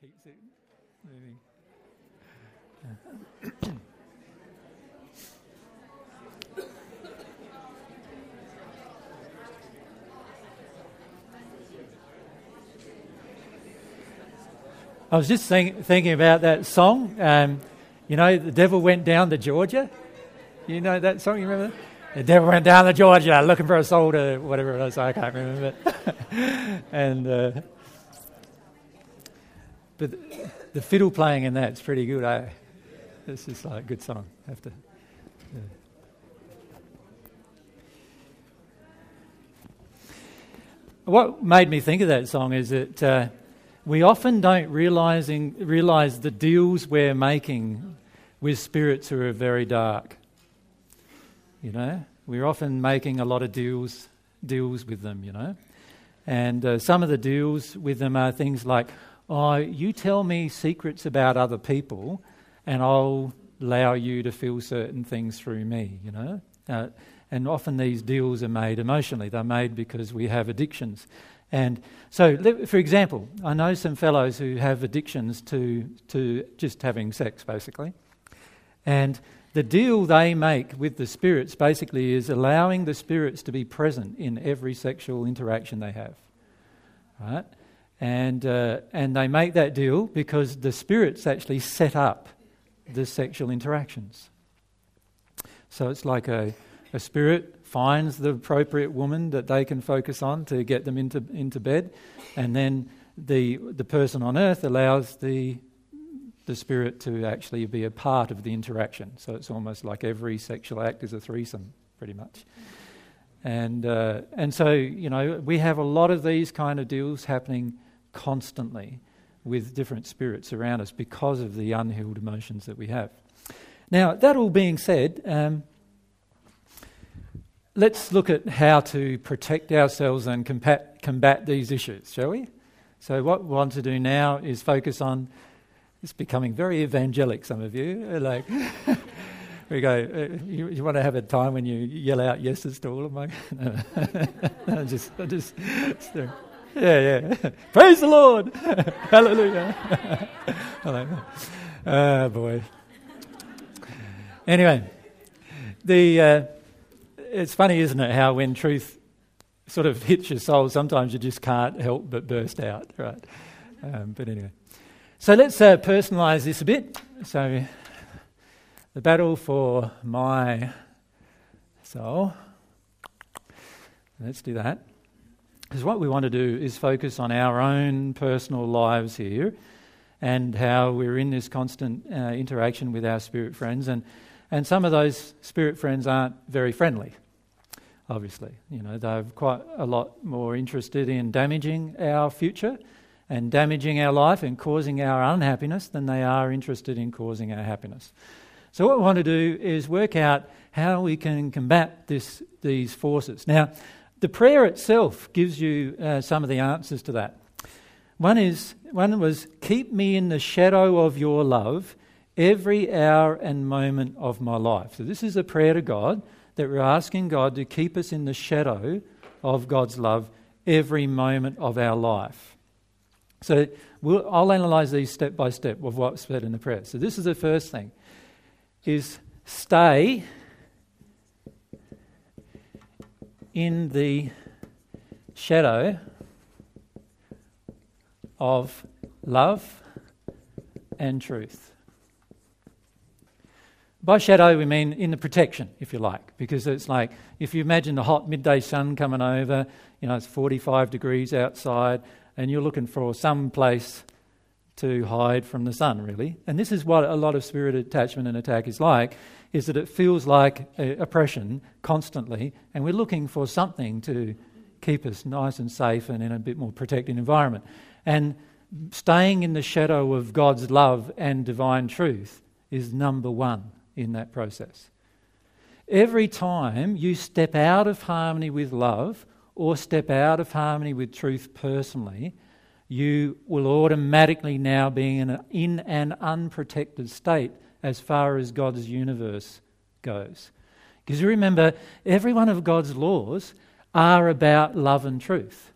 keeps it moving. I was just think, thinking about that song. Um, you know, the devil went down to Georgia. You know that song? You remember? The devil went down to Georgia looking for a soul to whatever it was. I can't remember and uh, but the fiddle playing in that's pretty good. Eh? It's just like a good song. I have to. Yeah. What made me think of that song is that uh, we often don't realizing, realize the deals we're making with spirits who are very dark. You know, we're often making a lot of deals, deals with them. You know, and uh, some of the deals with them are things like, "Oh, you tell me secrets about other people, and I'll allow you to feel certain things through me." You know, uh, and often these deals are made emotionally. They're made because we have addictions and so, for example, I know some fellows who have addictions to, to just having sex, basically. And the deal they make with the spirits basically is allowing the spirits to be present in every sexual interaction they have. Right? And, uh, and they make that deal because the spirits actually set up the sexual interactions. So it's like a, a spirit finds the appropriate woman that they can focus on to get them into, into bed, and then the, the person on earth allows the, the spirit to actually be a part of the interaction. So it's almost like every sexual act is a threesome, pretty much. And, uh, and so, you know, we have a lot of these kind of deals happening constantly with different spirits around us because of the unhealed emotions that we have. Now, that all being said, um, let's look at how to protect ourselves and combat, combat these issues, shall we? So, what we want to do now is focus on. It's becoming very evangelic, some of you. Like, we go, uh, you, you, want to have a time when you yell out yeses to all of my. no, just, just, yeah, yeah. Praise the Lord! Hallelujah! oh, boy. Anyway, the. Uh, it's funny, isn't it, how when truth sort of hits your soul, sometimes you just can't help but burst out, right? Um, but anyway. So let's uh, personalise this a bit. So, the battle for my soul. Let's do that. Because what we want to do is focus on our own personal lives here and how we're in this constant uh, interaction with our spirit friends. And and some of those spirit friends aren't very friendly, obviously. You know, they're quite a lot more interested in damaging our future and damaging our life and causing our unhappiness than they are interested in causing our happiness. So, what we want to do is work out how we can combat this, these forces. Now, the prayer itself gives you uh, some of the answers to that. One is one was keep me in the shadow of your love every hour and moment of my life. So, this is a prayer to God that we're asking God to keep us in the shadow of God's love every moment of our life. So, we'll, I'll analyze these step by step of what's said in the prayer. So, this is the first thing: is stay in the shadow of love and truth. By shadow, we mean in the protection, if you like, because it's like if you imagine the hot midday sun coming over, you know, it's 45 degrees outside, and you're looking for some place to hide from the sun, really. And this is what a lot of spirit attachment and attack is like, is that it feels like uh, oppression constantly, and we're looking for something to keep us nice and safe and in a bit more protected environment. And staying in the shadow of God's love and divine truth is number one in that process. Every time you step out of harmony with love or step out of harmony with truth personally, you will automatically now be in, in an unprotected state as far as God's universe goes. Because you remember, every one of God's laws are about love and truth.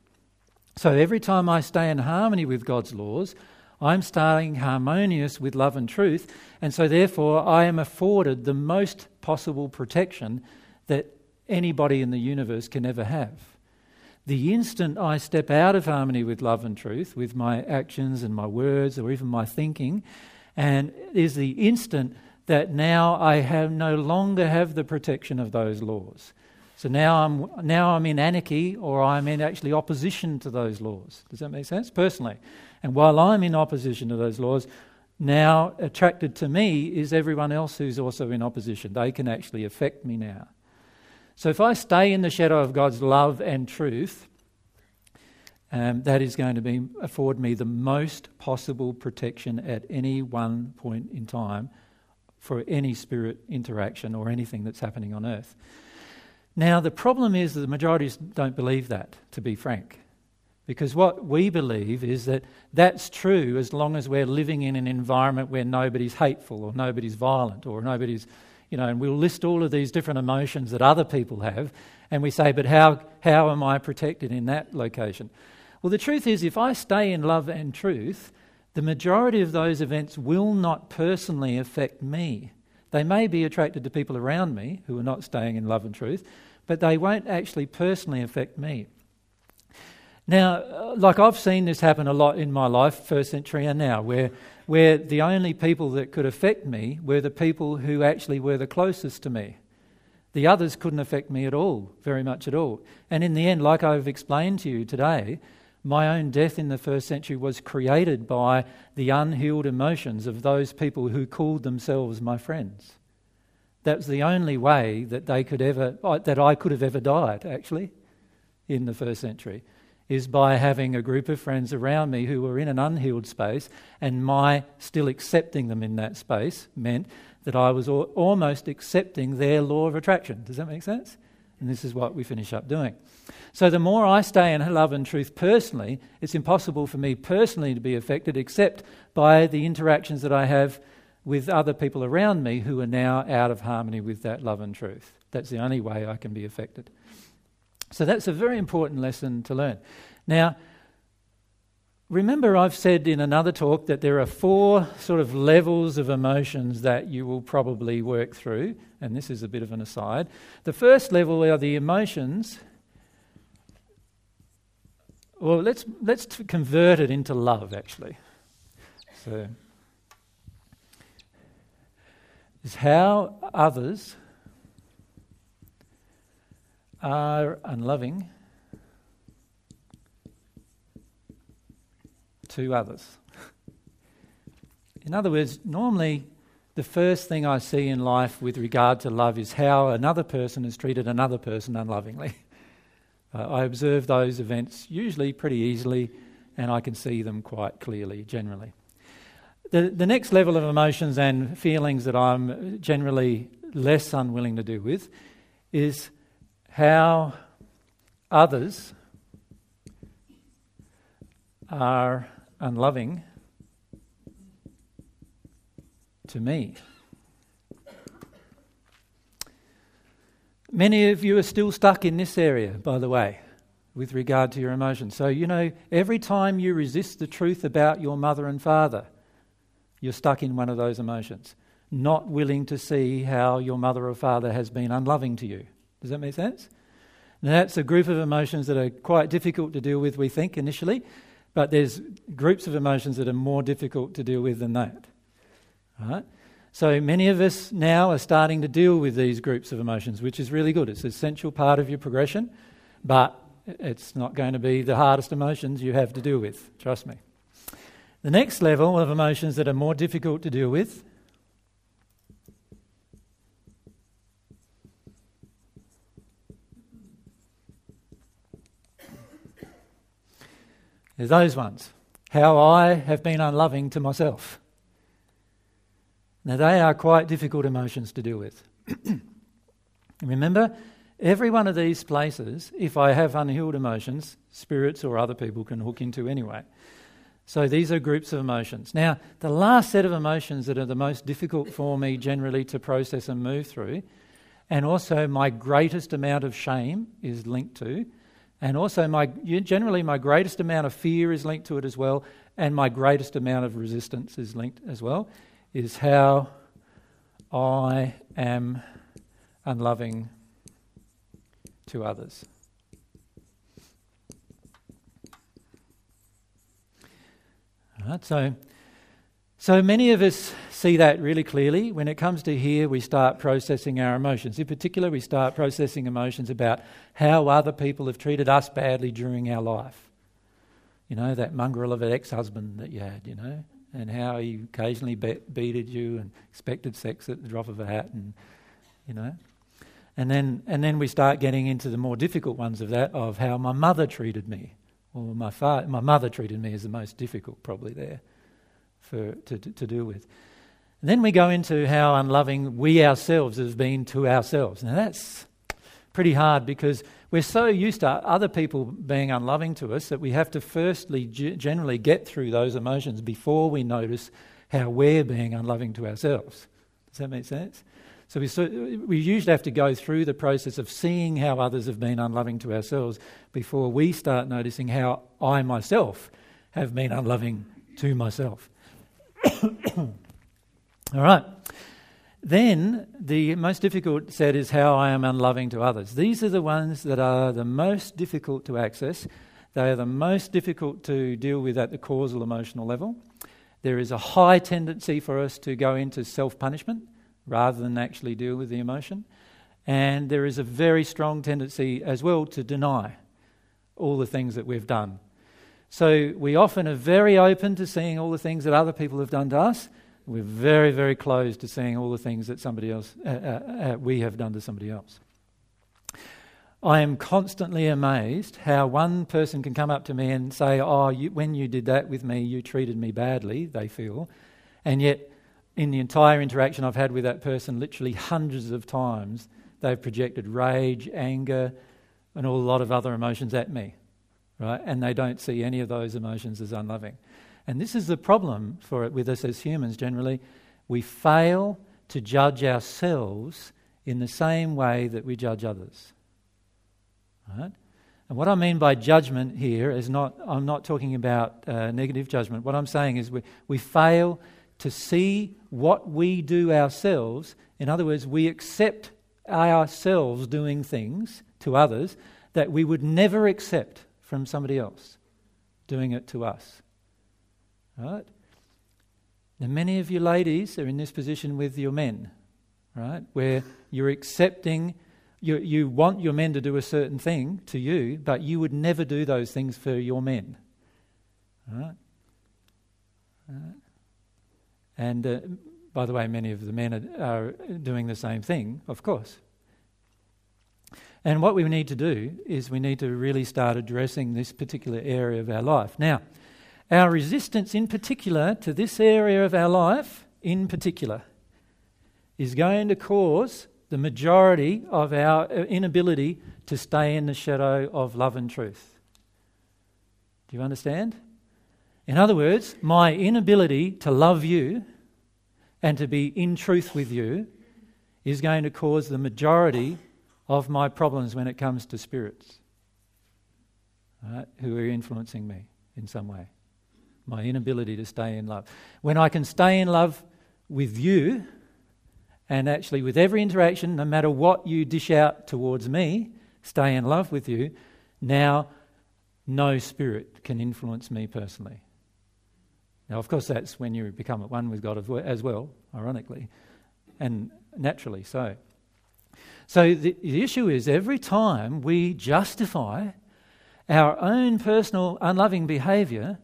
So every time I stay in harmony with God's laws, I'm staying harmonious with love and truth, and so therefore I am afforded the most possible protection that anybody in the universe can ever have. The instant I step out of harmony with love and truth, with my actions and my words or even my thinking, and is the instant that now I have no longer have the protection of those laws. So now I'm now I'm in anarchy or I'm in actually opposition to those laws. Does that make sense? Personally. And while I'm in opposition to those laws, now attracted to me is everyone else who's also in opposition. They can actually affect me now. So if I stay in the shadow of God's love and truth, um, that is going to be, afford me the most possible protection at any one point in time for any spirit interaction or anything that's happening on earth. Now, the problem is that the majorities don't believe that, to be frank. Because what we believe is that that's true as long as we're living in an environment where nobody's hateful or nobody's violent or nobody's, you know, and we'll list all of these different emotions that other people have, and we say, but how, how am I protected in that location? Well, the truth is, if I stay in love and truth, the majority of those events will not personally affect me. They may be attracted to people around me who are not staying in love and truth, but they won't actually personally affect me. Now, uh, like I've seen this happen a lot in my life, first century and now, where, where the only people that could affect me were the people who actually were the closest to me. The others couldn't affect me at all, very much at all. And in the end, like I've explained to you today, my own death in the first century was created by the unhealed emotions of those people who called themselves my friends. That was the only way that they could ever, uh, that I could have ever died, actually, in the first century, is by having a group of friends around me who were in an unhealed space, and my still accepting them in that space meant that I was almost accepting their law of attraction. Does that make sense? And this is what we finish up doing. So the more I stay in love and truth personally, it's impossible for me personally to be affected except by the interactions that I have with other people around me who are now out of harmony with that love and truth. That's the only way I can be affected. So that's a very important lesson to learn. Now, remember, I've said in another talk that there are four sort of levels of emotions that you will probably work through, and this is a bit of an aside. The first level are the emotions well, let's, let's convert it into love, actually. So, is how others are unloving to others. In other words, normally the first thing I see in life with regard to love is how another person has treated another person unlovingly. Uh, I observe those events usually pretty easily and I can see them quite clearly generally. The, the next level of emotions and feelings that I'm generally less unwilling to do with is how others are unloving to me. Many of you are still stuck in this area, by the way, with regard to your emotions. So, you know, every time you resist the truth about your mother and father, you're stuck in one of those emotions. Not willing to see how your mother or father has been unloving to you. Does that make sense? Now, that's a group of emotions that are quite difficult to deal with, we think, initially, but there's groups of emotions that are more difficult to deal with than that. Right? So many of us now are starting to deal with these groups of emotions, which is really good. It's an essential part of your progression, but it's not going to be the hardest emotions you have to deal with, trust me. The next level of emotions that are more difficult to deal with is those ones. How I have been unloving to myself. Now, they are quite difficult emotions to deal with. Remember, every one of these places, if I have unhealed emotions, spirits or other people can hook into anyway. So these are groups of emotions. Now, the last set of emotions that are the most difficult for me generally to process and move through, and also my greatest amount of shame is linked to, And also, my, generally, my greatest amount of fear is linked to it as well, and my greatest amount of resistance is linked as well, is how I am unloving to others. Right, so, so many of us see that really clearly. When it comes to here, we start processing our emotions. In particular, we start processing emotions about how other people have treated us badly during our life. You know, that mongrel of an ex husband that you had, you know, and how he occasionally be- beated you and expected sex at the drop of a hat, and, you know. And then, and then we start getting into the more difficult ones of that, of how my mother treated me or my, fa- my mother treated me as the most difficult, probably there for, to, to, deal with. And then we go into how unloving we ourselves have been to ourselves. Now that's pretty hard because we're so used to other people being unloving to us that we have to firstly g- generally get through those emotions before we notice how we're being unloving to ourselves. Does that make sense? So we, so we usually have to go through the process of seeing how others have been unloving to ourselves before we start noticing how I myself have been unloving to myself. All right. Then the most difficult set is how I am unloving to others. These are the ones that are the most difficult to access. They are the most difficult to deal with at the causal emotional level. There is a high tendency for us to go into self punishment rather than actually deal with the emotion. And there is a very strong tendency as well to deny all the things that we've done. So we often are very open to seeing all the things that other people have done to us. We're very, very closed to seeing all the things that somebody else, uh, uh, uh, we have done to somebody else. I am constantly amazed how one person can come up to me and say, Oh, you, when you did that with me, you treated me badly, they feel. And yet in the entire interaction I've had with that person, literally hundreds of times, they've projected rage, anger, and a lot of other emotions at me, right? And they don't see any of those emotions as unloving. And this is the problem for it with us as humans generally. We fail to judge ourselves in the same way that we judge others. Right? And what I mean by judgment here is not, I'm not talking about uh, negative judgment. What I'm saying is we, we fail to see what we do ourselves. In other words, we accept ourselves doing things to others that we would never accept from somebody else doing it to us. Right? Now, many of you ladies are in this position with your men, right? Where you're accepting, you, you want your men to do a certain thing to you, but you would never do those things for your men. Right? right? And uh, by the way, many of the men are, are doing the same thing, of course. And what we need to do is we need to really start addressing this particular area of our life. Now, our resistance in particular to this area of our life, in particular, is going to cause the majority of our uh, inability to stay in the shadow of love and truth. Do you understand? In other words, my inability to love you and to be in truth with you is going to cause the majority of my problems when it comes to spirits right, who are influencing me in some way. My inability to stay in love. When I can stay in love with you, and actually with every interaction, no matter what you dish out towards me, stay in love with you, now no spirit can influence me personally. Now, of course, that's when you become at one with God as well, ironically, and naturally so. So the, the issue is every time we justify our own personal unloving behaviour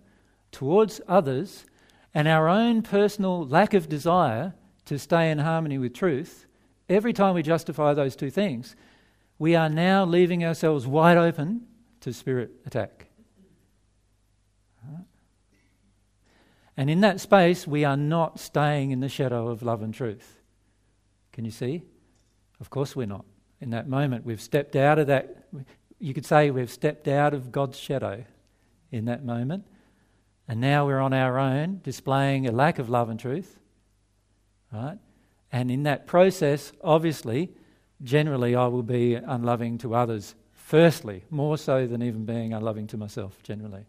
towards others and our own personal lack of desire to stay in harmony with truth, every time we justify those two things, we are now leaving ourselves wide open to spirit attack. And in that space, we are not staying in the shadow of love and truth. Can you see? Of course, we're not. In that moment, we've stepped out of that. You could say we've stepped out of God's shadow in that moment. And now we're on our own, displaying a lack of love and truth. Right? And in that process, obviously, generally, I will be unloving to others Firstly, more so than even being unloving to myself generally.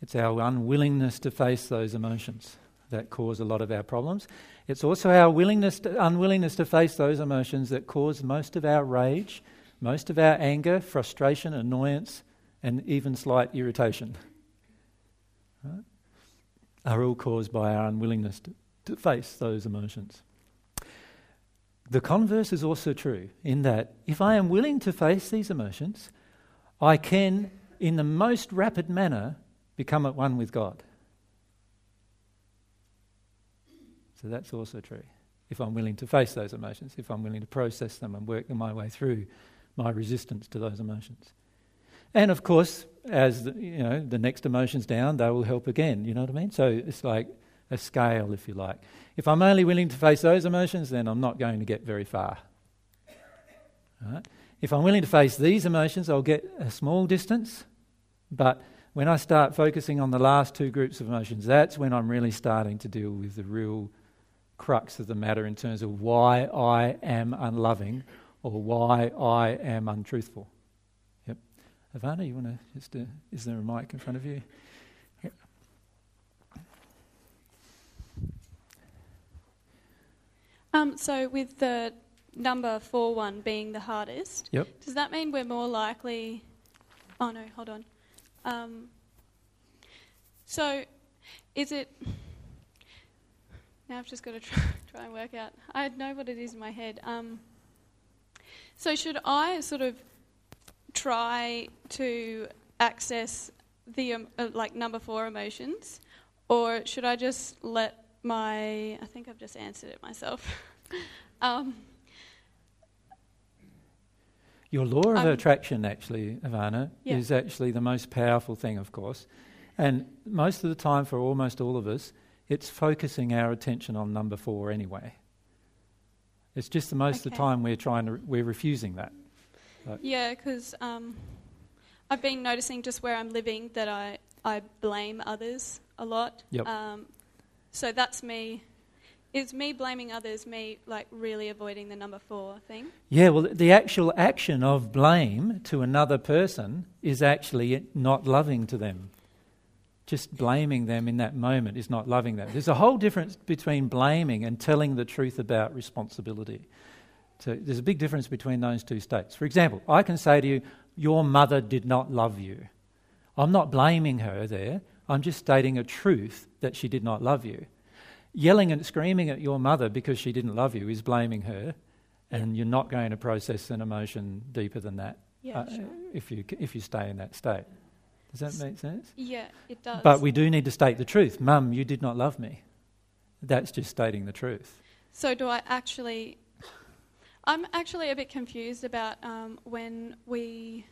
It's our unwillingness to face those emotions that cause a lot of our problems. It's also our willingness to, unwillingness to face those emotions that cause most of our rage, most of our anger, frustration, annoyance, and even slight irritation. Right? Are all caused by our unwillingness to, to face those emotions. The converse is also true in that if I am willing to face these emotions, I can, in the most rapid manner, become at one with God. So that's also true. If I'm willing to face those emotions, if I'm willing to process them and work my way through my resistance to those emotions. And of course, as the, you know, the next emotions down, they will help again. You know what I mean? So it's like a scale, if you like. If I'm only willing to face those emotions, then I'm not going to get very far. Right? If I'm willing to face these emotions, I'll get a small distance. But when I start focusing on the last two groups of emotions, that's when I'm really starting to deal with the real crux of the matter in terms of why I am unloving or why I am untruthful. Yep. Ivana, you want to just, uh, is there a mic in front of you? Yep. Um, so with the number four one being the hardest, yep. does that mean we're more likely? Oh no, hold on. Um, so, is it? Now I've just got to try, try, and work out. I know what it is in my head. Um, so should I sort of try to access the um, uh, like number four emotions, or should I just let my? I think I've just answered it myself. um, your law of um, attraction, actually, Ivana, yeah. is actually the most powerful thing, of course. And most of the time, for almost all of us, it's focusing our attention on number four anyway. It's just the most okay. of the time we're trying to, we're refusing that. yeah, because um, I've been noticing just where I'm living that I, I blame others a lot. Yep. Um, so that's me is me blaming others me like really avoiding the number four thing? Yeah, well, the actual action of blame to another person is actually not loving to them. Just blaming them in that moment is not loving them. There's a whole difference between blaming and telling the truth about responsibility. So there's a big difference between those two states. For example, I can say to you, Your mother did not love you. I'm not blaming her there, I'm just stating a truth that she did not love you yelling and screaming at your mother because she didn't love you is blaming her, and you're not going to process an emotion deeper than that yeah, uh, sure. if, you, if you stay in that state. Does that make sense? Yeah, it does. But we do need to state the truth. Mum, you did not love me. That's just stating the truth. So, do I actually. I'm actually a bit confused about um, when we.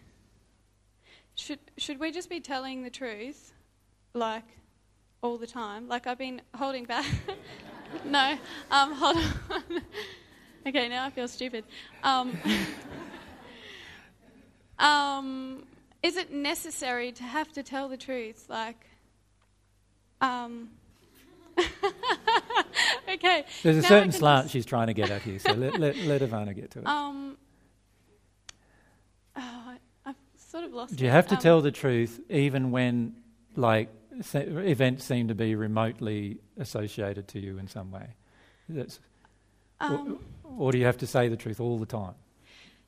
Should, should we just be telling the truth? Like, all the time. Like I've been holding back. no, um, hold on. okay, now I feel stupid. Um, um, is it necessary to have to tell the truth? Like, um, okay. There's a certain slant she's trying to get at here, so let, let, let Ivana get to it. Um, oh, I've sort of lost Do you it. have to um, tell the truth even when, like, events seem to be remotely associated to you in some way. Um, or, or, do you have to say the truth all the time?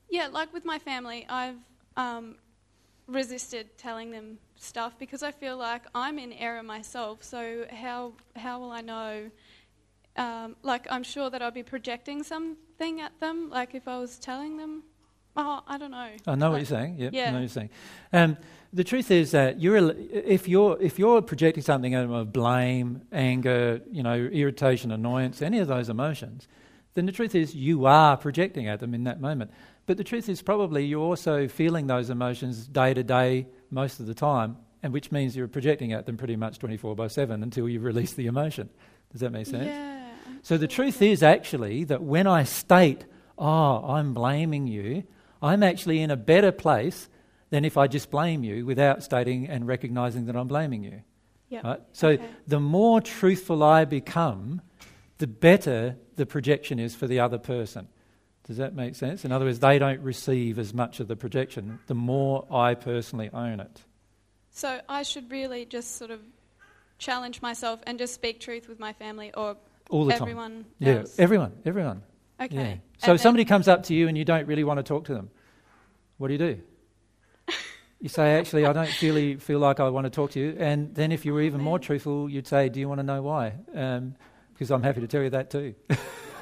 Yeah, like with my family, I've um, resisted telling them stuff because I feel like I'm in error myself. So how how will I know? Um, like I'm sure that I'll be projecting something at them. Like if I was telling them, oh, I don't know. I know like, what you're saying. Yep, yeah, I know what you're saying. Um, the truth is that you're, if, you're, if you're projecting something out of blame, anger, you know, irritation, annoyance, any of those emotions, then the truth is you are projecting at them in that moment. But the truth is probably you're also feeling those emotions day to day most of the time, and which means you're projecting at them pretty much 24 by 7 until you release the emotion. Does that make sense? Yeah. So the truth is actually that when I state, oh, I'm blaming you, I'm actually in a better place than if I just blame you without stating and recognizing that I'm blaming you. Yep. Right? So okay. the more truthful I become, the better the projection is for the other person. Does that make sense? In other words, they don't receive as much of the projection the more I personally own it. So I should really just sort of challenge myself and just speak truth with my family or All the everyone time. Yeah, else? everyone, everyone. Okay. Yeah. So if somebody comes up to you and you don't really want to talk to them, what do you do? you say, actually, I don't really feel like I want to talk to you. And then if you were even more truthful, you'd say, do you want to know why? Um, because I'm happy to tell you that too.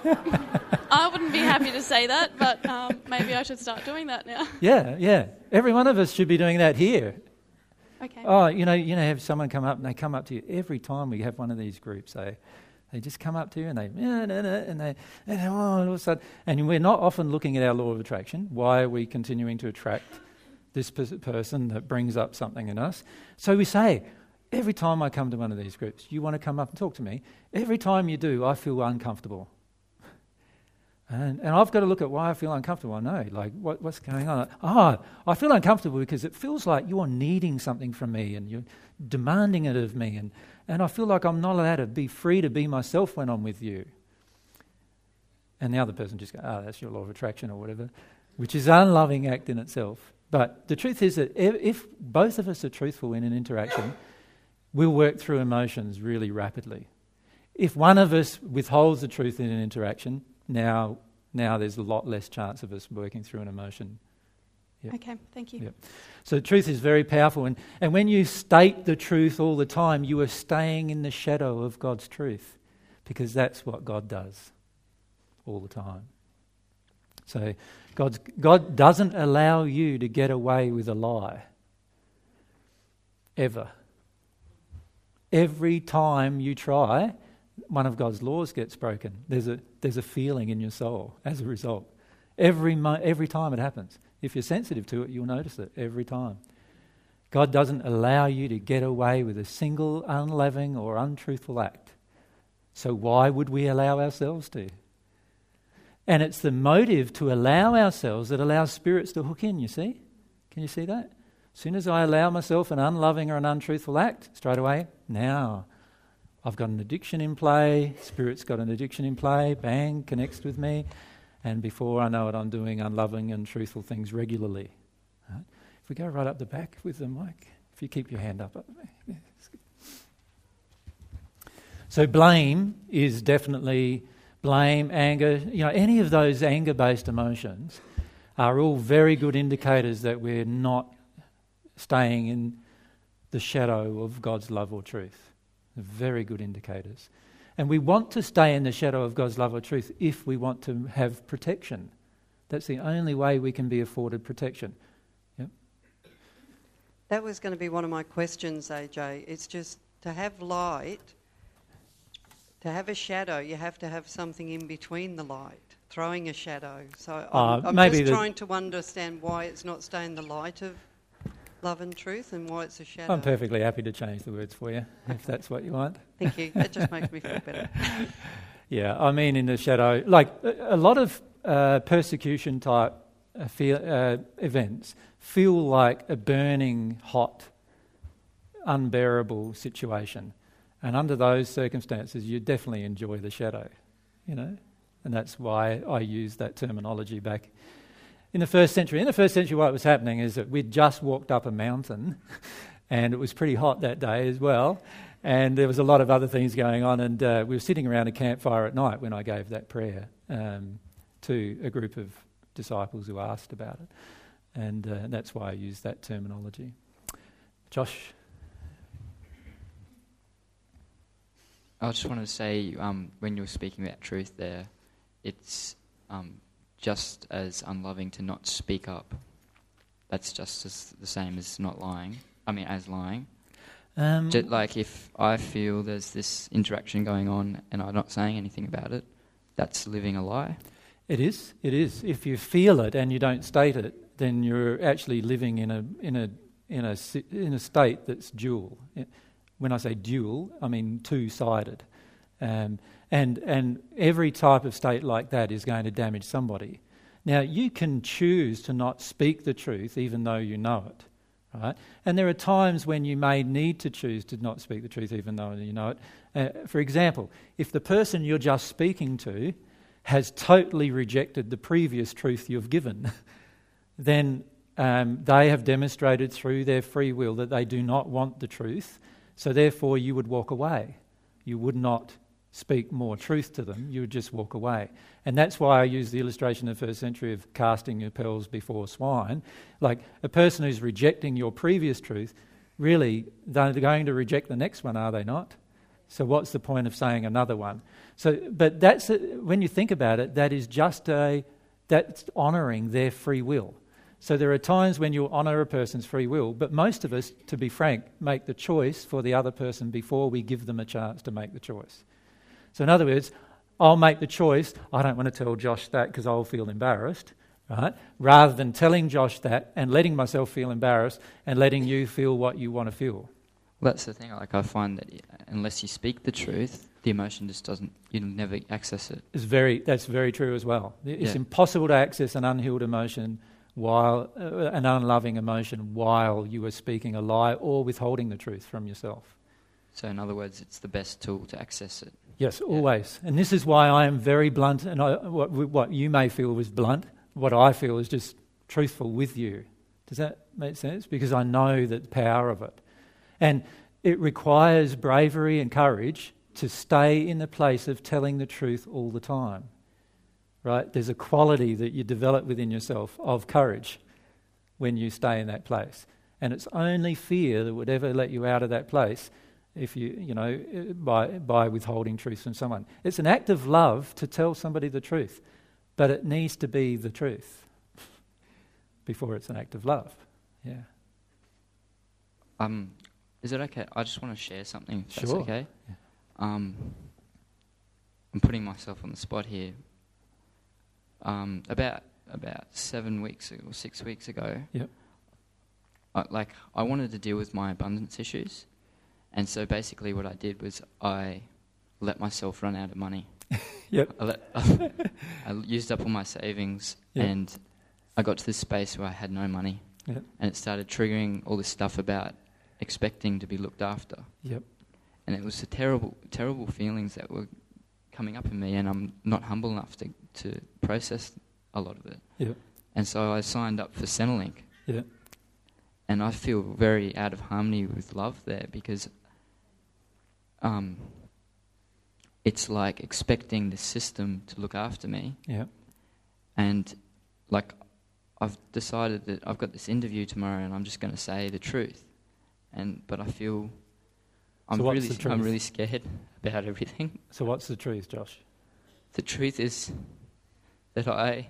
I wouldn't be happy to say that, but um, maybe I should start doing that now. yeah, yeah. Every one of us should be doing that here. Okay. Oh, you know, you know, have someone come up and they come up to you every time we have one of these groups. They, they just come up to you and they, "Yeah, no, no," and they, and they, oh, all of a sudden, and we're not often looking at our law of attraction. Why are we continuing to attract this person that brings up something in us? So we say, every time I come to one of these groups, you want to come up and talk to me. Every time you do, I feel uncomfortable. And, and I've got to look at why I feel uncomfortable. I know, like, what, what's going on? Ah, I feel uncomfortable because it feels like you're needing something from me and you're demanding it of me. And, and I feel like I'm not allowed to be free to be myself when I'm with you. And the other person just goes, oh, that's your law of attraction or whatever, which is an unloving act in itself. But the truth is that if both of us are truthful in an interaction, we'll work through emotions really rapidly. If one of us withholds the truth in an interaction, now, now there's a lot less chance of us working through an emotion. Yeah. Okay, thank you. Yeah. So the truth is very powerful. And, and when you state the truth all the time, you are staying in the shadow of God's truth because that's what God does all the time. So God's, God doesn't allow you to get away with a lie. Ever. Every time you try, one of God's laws gets broken. There's a, there's a feeling in your soul as a result. Every, mo- every time it happens. If you're sensitive to it, you'll notice it every time. God doesn't allow you to get away with a single unloving or untruthful act. So why would we allow ourselves to? And it's the motive to allow ourselves that allows spirits to hook in, you see? Can you see that? As soon as I allow myself an unloving or an untruthful act, straight away, now I've got an addiction in play, spirit's got an addiction in play, bang, connects with me, and before I know it, I'm doing unloving and truthful things regularly. Right? If we go right up the back with the mic, if you keep your hand up. so blame is definitely blame, anger, you know, any of those anger-based emotions are all very good indicators that we're not staying in the shadow of God's love or truth. Very good indicators. And we want to stay in the shadow of God's love or truth if we want to have protection. That's the only way we can be afforded protection. Yep. That was going to be one of my questions, AJ. It's just to have light, to have a shadow, you have to have something in between the light, throwing a shadow. So I'm, Uh, I'm maybe just the- trying to understand why it's not staying the light of love and truth and why it's a shadow. I'm perfectly happy to change the words for you if that's what you want. Thank you. That just makes me feel better. Yeah, I mean, in the shadow, like a, a lot of uh, persecution type uh, feel, uh, events feel like a burning, hot, unbearable situation. And under those circumstances, you definitely enjoy the shadow, you know? And that's why I use that terminology back in the first century. In the first century, what was happening is that we'd just walked up a mountain and it was pretty hot that day as well. And there was a lot of other things going on. And uh, we were sitting around a campfire at night when I gave that prayer um, to a group of disciples who asked about it. And uh, that's why I use that terminology. Josh? I just wanted to say, um, when you were speaking about truth there, it's um, just as unloving to not speak up. That's just as the same as not lying. I mean, as lying. Um, Just like if I feel there's this interaction going on and I'm not saying anything about it, that's living a lie. It is. It is. If you feel it and you don't state it, then you're actually living in a in a in a in a state that's dual. When I say dual, I mean two-sided, um, and and every type of state like that is going to damage somebody. Now you can choose to not speak the truth, even though you know it. Right? And there are times when you may need to choose to not speak the truth even though you know it. Uh, for example, if the person you're just speaking to has totally rejected the previous truth you've given, then um, they have demonstrated through their free will that they do not want the truth. So therefore, you would walk away. You would not speak more truth to them, you would just walk away. And that's why I use the illustration of the first century of casting your pearls before swine. Like a person who's rejecting your previous truth, really, they're going to reject the next one, are they not? So what's the point of saying another one? So, but that's a, when you think about it, that is just a that's honouring their free will. So there are times when you'll honour a person's free will, but most of us, to be frank, make the choice for the other person before we give them a chance to make the choice. So in other words, I'll make the choice. I don't want to tell Josh that because I'll feel embarrassed, right? Rather than telling Josh that and letting myself feel embarrassed and letting you feel what you want to feel. Well, that's the thing. Like I find that unless you speak the truth, the emotion just doesn't. You'll never access it. It's very. That's very true as well. It's Yeah. impossible to access an unhealed emotion while uh, an unloving emotion while you are speaking a lie or withholding the truth from yourself. So in other words, it's the best tool to access it. Yes, always. And this is why I am very blunt, and I, what, what you may feel was blunt, what I feel is just truthful with you. Does that make sense? Because I know the power of it. And it requires bravery and courage to stay in the place of telling the truth all the time. Right? There's a quality that you develop within yourself of courage when you stay in that place. And it's only fear that would ever let you out of that place if you, you know, by, by withholding truth from someone. It's an act of love to tell somebody the truth, but it needs to be the truth before it's an act of love. Yeah. Um, is it okay? I just want to share something. If that's Sure. okay. Yeah. Um, I'm putting myself on the spot here. Um, about about seven weeks or six weeks ago. Yep. I, like I wanted to deal with my abundance issues, and so basically what I did was I let myself run out of money. Yep. I, let, I used up all my savings, Yeah. and I got to this space where I had no money, Yep. and it started triggering all this stuff about expecting to be looked after, Yep. and it was the terrible, terrible feelings that were coming up in me, and I'm not humble enough to to process a lot of it. Yep. And so I signed up for Centrelink, Yep. and I feel very out of harmony with love there because um, it's like expecting the system to look after me, Yep. and like I've decided that I've got this interview tomorrow, and I'm just going to say the truth, and but I feel I'm So really I'm really scared about everything. So what's the truth, Josh? The truth is that I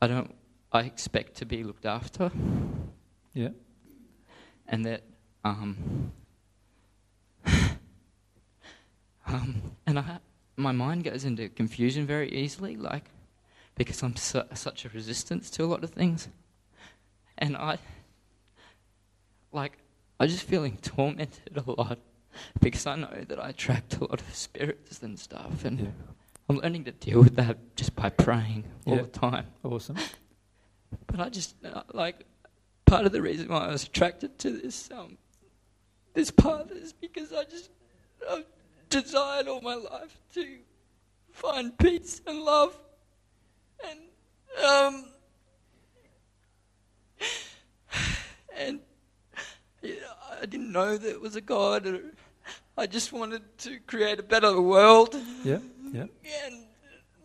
I don't I expect to be looked after. Yeah. and that um, um and I my mind goes into confusion very easily like because I'm su- such a resistance to a lot of things and I like I just feeling tormented a lot because I know that I attract a lot of spirits and stuff and Yeah. I'm learning to deal with that just by praying all Yeah. the time Awesome. but I just uh, like part of the reason why I was attracted to this um this path is because I just I've desired all my life to find peace and love and um and you know, I didn't know there was a God or I just wanted to create a better world Yeah. Yeah. and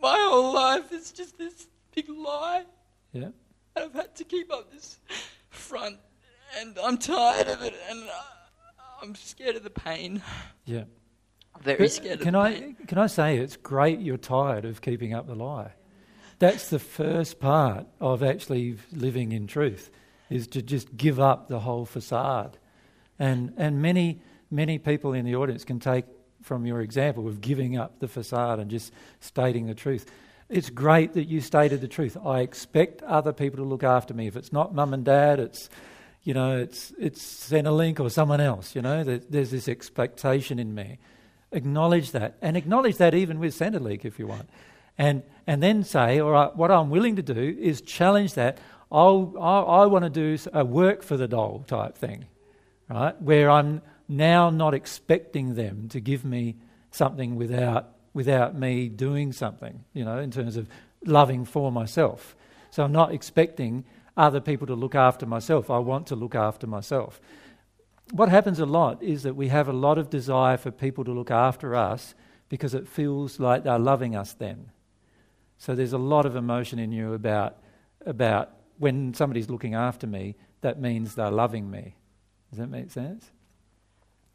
my whole life is just this big lie Yeah. and I've had to keep up this front, and I'm tired of it, and uh, I'm scared of the pain. Yeah. Very scared Can I pain. can I say it's great you're tired of keeping up the lie. That's the first part of actually living in truth is to just give up the whole facade. And and many many people in the audience can take from your example of giving up the facade and just stating the truth. It's great that you stated the truth. I expect other people to look after me. If it's not mum and dad, it's you know, it's it's Centrelink or someone else. You know, there's this expectation in me. Acknowledge that, and acknowledge that even with Centrelink if you want, and and then say, all right, what I'm willing to do is challenge that. I'll, I, I want to do a work for the dole type thing, right? Where I'm now not expecting them to give me something without without me doing something, you know, in terms of loving for myself. So I'm not expecting other people to look after myself. I want to look after myself. What happens a lot is that we have a lot of desire for people to look after us because it feels like they're loving us then. So there's a lot of emotion in you about, about when somebody's looking after me, that means they're loving me. Does that make sense?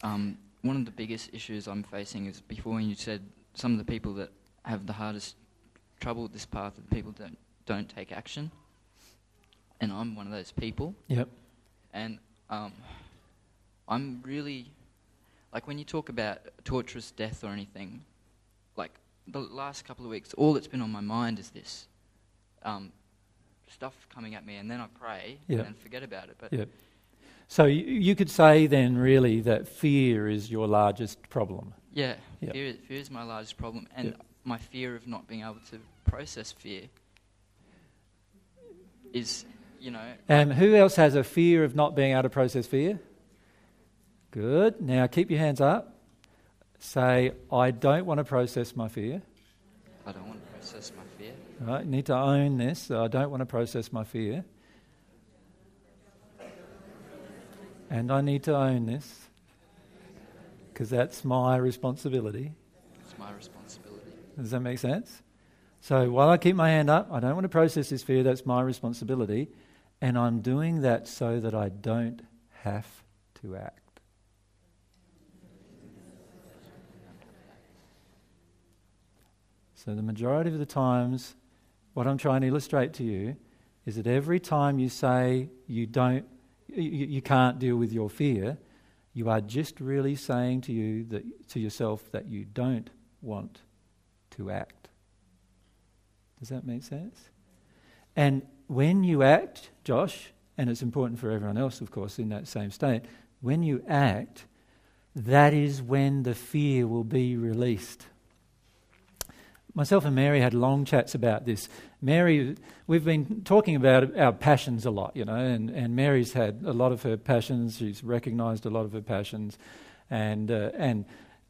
Um, one of the biggest issues I'm facing is before when you said some of the people that have the hardest trouble with this path are the people that don't take action. And I'm one of those people. Yep. And um, I'm really, like when you talk about torturous death or anything, like the last couple of weeks, all that's been on my mind is this um, stuff coming at me, and then I pray Yep. and then forget about it. But Yep. So you, you could say then, really, that fear is your largest problem. yeah, Yep. fear, fear is my largest problem, and my fear of not being able to process fear is, you know, And who else has a fear of not being able to process fear? Good. Now keep your hands up. Say, I don't want to process my fear. I don't want to process my fear. Right? You need to own this. I don't want to process my fear. And I need to own this because that's my responsibility. It's my responsibility. Does that make sense? So while I keep my hand up, I don't want to process this fear, that's my responsibility. And I'm doing that so that I don't have to act. So the majority of the times, what I'm trying to illustrate to you is that every time you say you don't, you, you can't deal with your fear, you are just really saying to you that to yourself that you don't want to act. Does that make sense? And when you act, Josh, and it's important for everyone else, of course, in that same state, when you act, that is when the fear will be released. Myself and Mary had long chats about this. Mary, we've been talking about our passions a lot, you know, and, and Mary's had a lot of her passions. She's recognised a lot of her passions. And, uh, and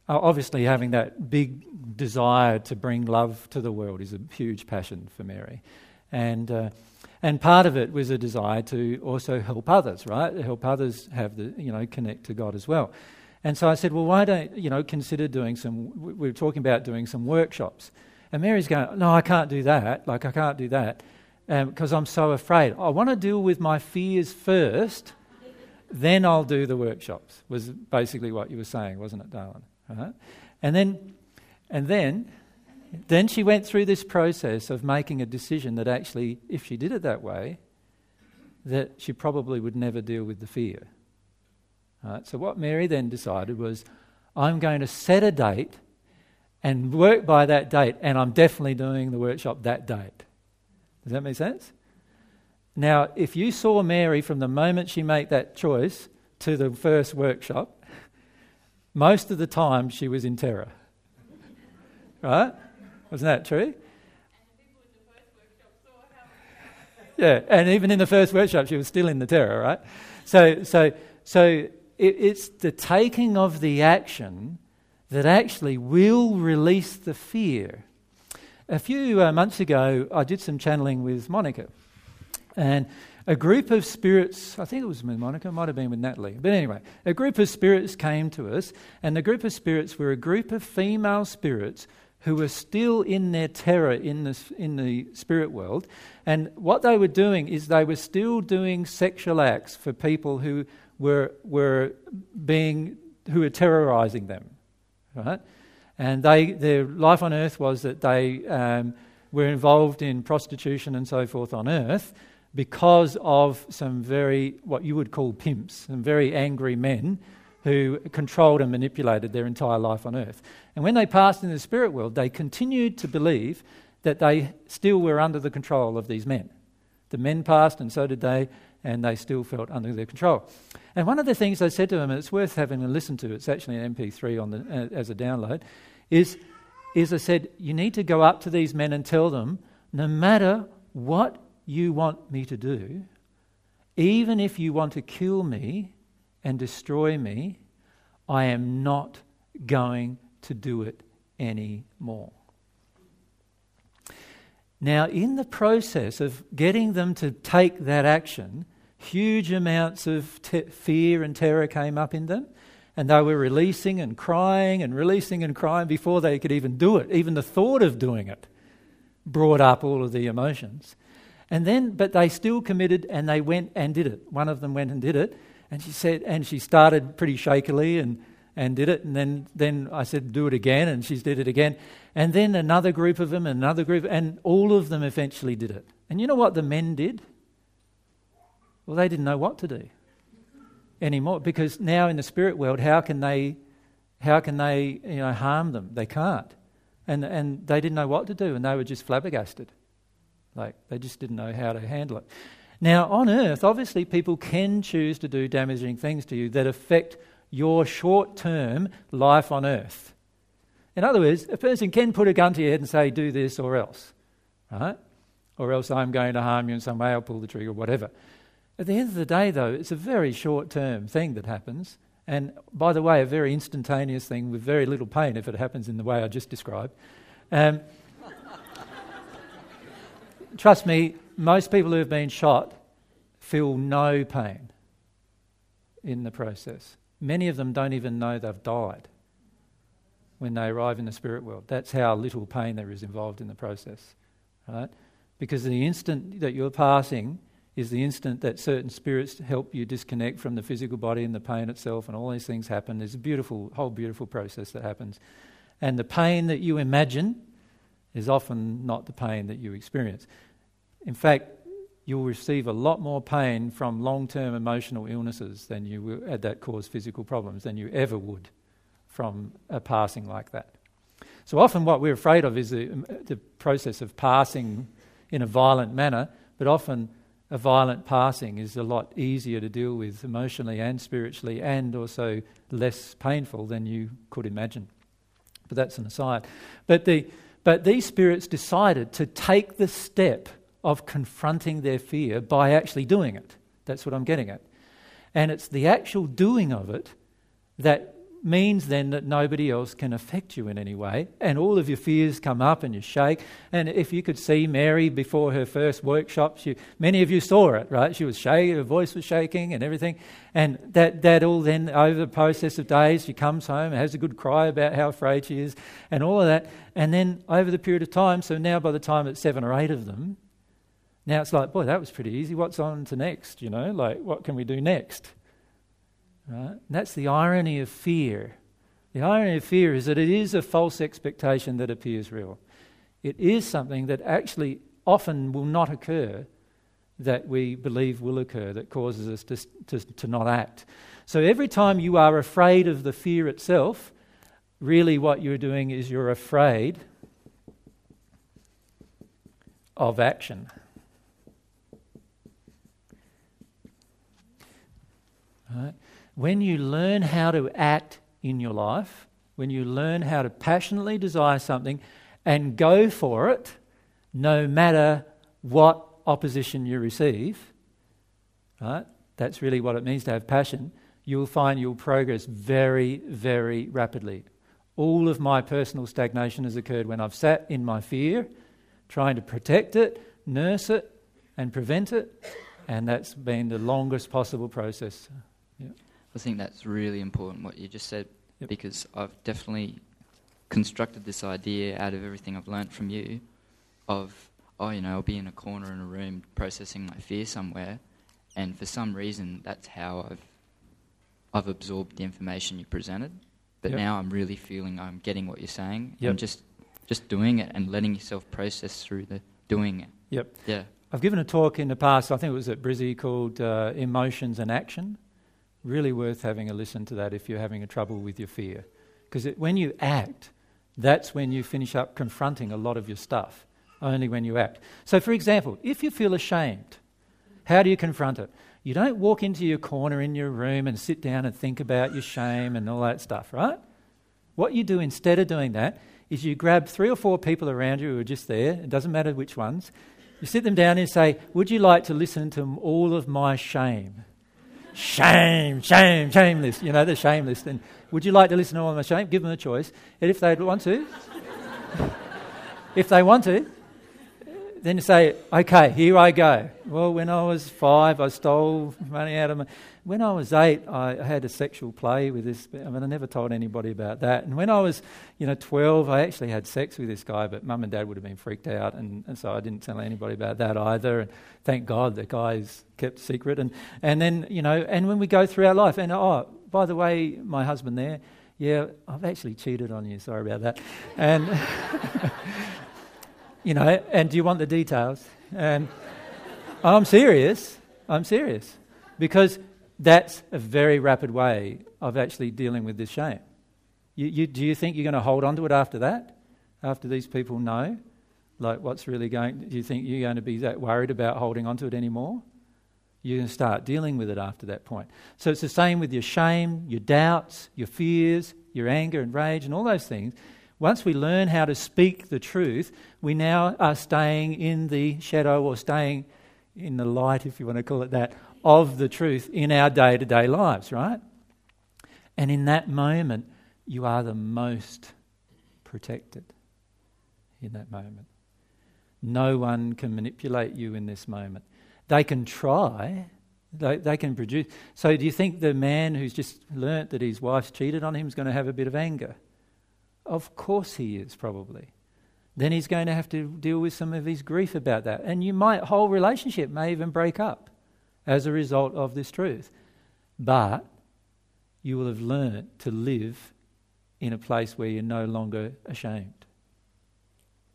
obviously, having that big desire to bring love to the world is a huge passion for Mary. And, uh, and part of it was a desire to also help others, right? Help others have the, you know, connect to God as well. And so I said, well, why don't, you know, consider doing some, we were talking about doing some workshops. And Mary's going, no, I can't do that. Like, I can't do that um, because I'm so afraid. I want to deal with my fears first, then I'll do the workshops, was basically what you were saying, wasn't it, darling? Right? And then, and then, then she went through this process of making a decision that actually, if she did it that way, that she probably would never deal with the fear. Right? So what Mary then decided was, I'm going to set a date and work by that date, and I'm definitely doing the workshop that date. Does that make sense? Now, if you saw Mary from the moment she made that choice to the first workshop, most of the time she was in terror. Right? Wasn't that true? Yeah, and even in the first workshop, she was still in the terror, right? So, so, so it, it's the taking of the action that actually will release the fear. A few uh, months ago, I did some channeling with Monica, and a group of spirits, I think it was with Monica, might have been with Natalie, but anyway, a group of spirits came to us, and the group of spirits were a group of female spirits who were still in their terror in the, in the spirit world. And what they were doing is they were still doing sexual acts for people who were, were being, who were terrorizing them right? And they, their life on earth was that they um, were involved in prostitution and so forth on earth because of some very, what you would call pimps, some very angry men who controlled and manipulated their entire life on earth. And when they passed in the spirit world, they continued to believe that they still were under the control of these men. The men passed, and so did they, and they still felt under their control. And one of the things I said to him, and it's worth having a listen to, it's actually an MP3 on the, uh, as a download, is, is I said, you need to go up to these men and tell them, no matter what you want me to do, even if you want to kill me and destroy me, I am not going to do it anymore. Now, in the process of getting them to take that action, huge amounts of te- fear and terror came up in them, and they were releasing and crying and releasing and crying before they could even do it. Even the thought of doing it brought up all of the emotions. And then, but they still committed and they went and did it. One of them went and did it, and she said, and she started pretty shakily and, and did it. And then, then I said, do it again, and she did it again. And then another group of them, another group, and all of them eventually did it. And you know what the men did? Well, they didn't know what to do anymore because now in the spirit world, how can they, how can they, you know, harm them? They can't, and and they didn't know what to do, and they were just flabbergasted, like they just didn't know how to handle it. Now on earth, obviously, people can choose to do damaging things to you that affect your short-term life on earth. In other words, a person can put a gun to your head and say, "Do this or else," right? Or else I'm going to harm you in some way. I'll pull the trigger, or whatever. At the end of the day, though, it's a very short term thing that happens. And by the way, a very instantaneous thing with very little pain if it happens in the way I just described. Um, trust me, most people who have been shot feel no pain in the process. Many of them don't even know they've died when they arrive in the spirit world. That's how little pain there is involved in the process, right? Because the instant that you're passing is the instant that certain spirits help you disconnect from the physical body and the pain itself, and all these things happen. There's a beautiful, whole beautiful process that happens. And the pain that you imagine is often not the pain that you experience. In fact, you'll receive a lot more pain from long term emotional illnesses than you will, that cause physical problems than you ever would from a passing like that. So often, what we're afraid of is the, the process of passing in a violent manner, but often a violent passing is a lot easier to deal with emotionally and spiritually and also less painful than you could imagine. But that's an aside. But, the, but these spirits decided to take the step of confronting their fear by actually doing it. That's what I'm getting at. And it's the actual doing of it that means then that nobody else can affect you in any way, and all of your fears come up and you shake. And if you could see Mary before her first workshop, she, many of you saw it, right? She was shaking, her voice was shaking, and everything. And that, that all then, over the process of days, she comes home and has a good cry about how afraid she is, and all of that. And then over the period of time, so now by the time it's seven or eight of them, now it's like, boy, that was pretty easy. What's on to next? You know, like, what can we do next? Right? That's the irony of fear. The irony of fear is that it is a false expectation that appears real. It is something that actually often will not occur that we believe will occur that causes us to, to, to not act. So every time you are afraid of the fear itself, really what you're doing is you're afraid of action. Right? When you learn how to act in your life, when you learn how to passionately desire something and go for it, no matter what opposition you receive, right? That's really what it means to have passion. You'll find you'll progress very, very rapidly. All of my personal stagnation has occurred when I've sat in my fear, trying to protect it, nurse it, and prevent it, and that's been the longest possible process. Yeah. I think that's really important what you just said Yep. because I've definitely constructed this idea out of everything I've learnt from you of, oh, you know, I'll be in a corner in a room processing my fear somewhere, and for some reason that's how I've I've absorbed the information you presented. But Yep. now I'm really feeling I'm getting what you're saying Yep. and just just doing it and letting yourself process through the doing it. Yep. Yeah. I've given a talk in the past, I think it was at Brizzy, called uh, Emotions and Action. Really worth having a listen to that if you're having a trouble with your fear. Because when you act, that's when you finish up confronting a lot of your stuff, only when you act. So, for example, if you feel ashamed, how do you confront it? You don't walk into your corner in your room and sit down and think about your shame and all that stuff, right? What you do instead of doing that is you grab three or four people around you who are just there, it doesn't matter which ones, you sit them down and say, Would you like to listen to all of my shame? Shame, shame, shameless. You know, the shame list. And would you like to listen to all my shame? Give them a choice. And if they want to, if they want to, then you say, okay, here I go. Well, when I was five, I stole money out of my. When I was eight, I had a sexual play with this. I mean, I never told anybody about that. And when I was, you know, 12, I actually had sex with this guy, but mum and dad would have been freaked out, and, and so I didn't tell anybody about that either. And thank God the guy's kept secret. And, and then, you know, and when we go through our life, and oh, by the way, my husband there, yeah, I've actually cheated on you. Sorry about that. And. you know, and do you want the details? And I'm serious. I'm serious. Because that's a very rapid way of actually dealing with this shame. You, you, do you think you're going to hold on to it after that? After these people know? Like, what's really going Do you think you're going to be that worried about holding on to it anymore? You're going to start dealing with it after that point. So it's the same with your shame, your doubts, your fears, your anger and rage, and all those things. Once we learn how to speak the truth, we now are staying in the shadow or staying in the light, if you want to call it that, of the truth in our day to day lives, right? And in that moment, you are the most protected in that moment. No one can manipulate you in this moment. They can try, they, they can produce. So, do you think the man who's just learnt that his wife's cheated on him is going to have a bit of anger? Of course he is, probably. Then he's going to have to deal with some of his grief about that. And you might, whole relationship may even break up as a result of this truth. But you will have learnt to live in a place where you're no longer ashamed.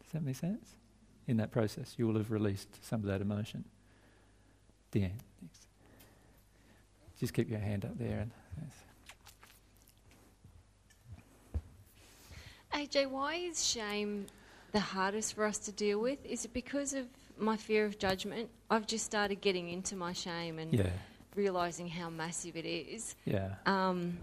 Does that make sense? In that process, you will have released some of that emotion. The end. Just keep your hand up there and. AJ, why is shame the hardest for us to deal with? Is it because of my fear of judgment? I've just started getting into my shame and yeah. realizing how massive it is. Yeah. Um,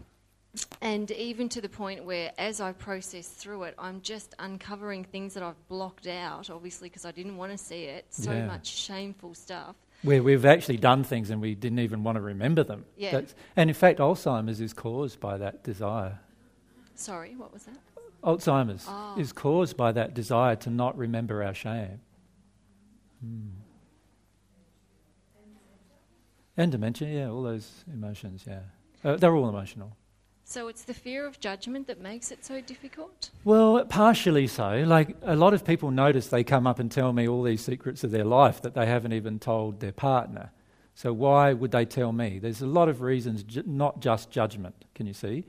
and even to the point where, as I process through it, I'm just uncovering things that I've blocked out, obviously, because I didn't want to see it. So Yeah. much shameful stuff. Where we've actually done things and we didn't even want to remember them. Yeah. That's, and in fact, Alzheimer's is caused by that desire. Sorry, what was that? Alzheimer's Oh. is caused by that desire to not remember our shame. Hmm. And dementia, yeah, all those emotions, yeah. Uh, they're all emotional. So it's the fear of judgment that makes it so difficult? Well, partially so. Like a lot of people notice they come up and tell me all these secrets of their life that they haven't even told their partner. So why would they tell me? There's a lot of reasons, ju- not just judgment. Can you see?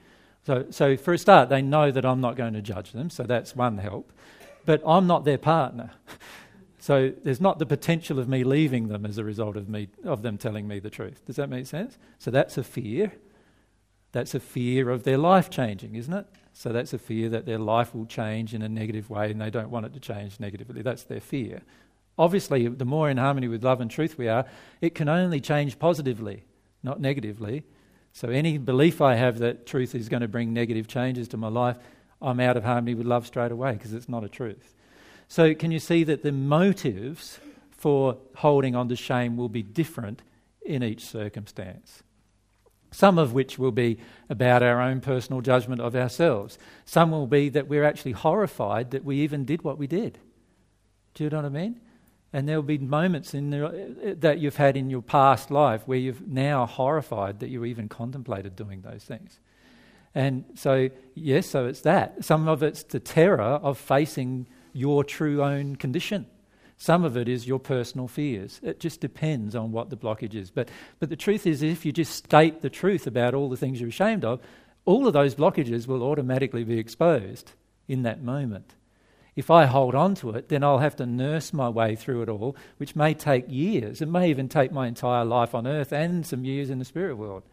So, so for a start, they know that I'm not going to judge them. So that's one help. But I'm not their partner. So there's not the potential of me leaving them as a result of me of them telling me the truth. Does that make sense? So that's a fear. That's a fear of their life changing, isn't it? So that's a fear that their life will change in a negative way and they don't want it to change negatively. That's their fear. Obviously, the more in harmony with love and truth we are, it can only change positively, not negatively. So any belief I have that truth is going to bring negative changes to my life, I'm out of harmony with love straight away because it's not a truth. So can you see that the motives for holding on to shame will be different in each circumstance? Some of which will be about our own personal judgment of ourselves. Some will be that we're actually horrified that we even did what we did. Do you know what I mean? And there will be moments in the, that you've had in your past life where you've now horrified that you even contemplated doing those things. And so, yes, so it's that. Some of it's the terror of facing your true own condition. Some of it is your personal fears. It just depends on what the blockage is. But, but the truth is, if you just state the truth about all the things you're ashamed of, all of those blockages will automatically be exposed in that moment. If I hold on to it, then I'll have to nurse my way through it all, which may take years. It may even take my entire life on earth and some years in the spirit world.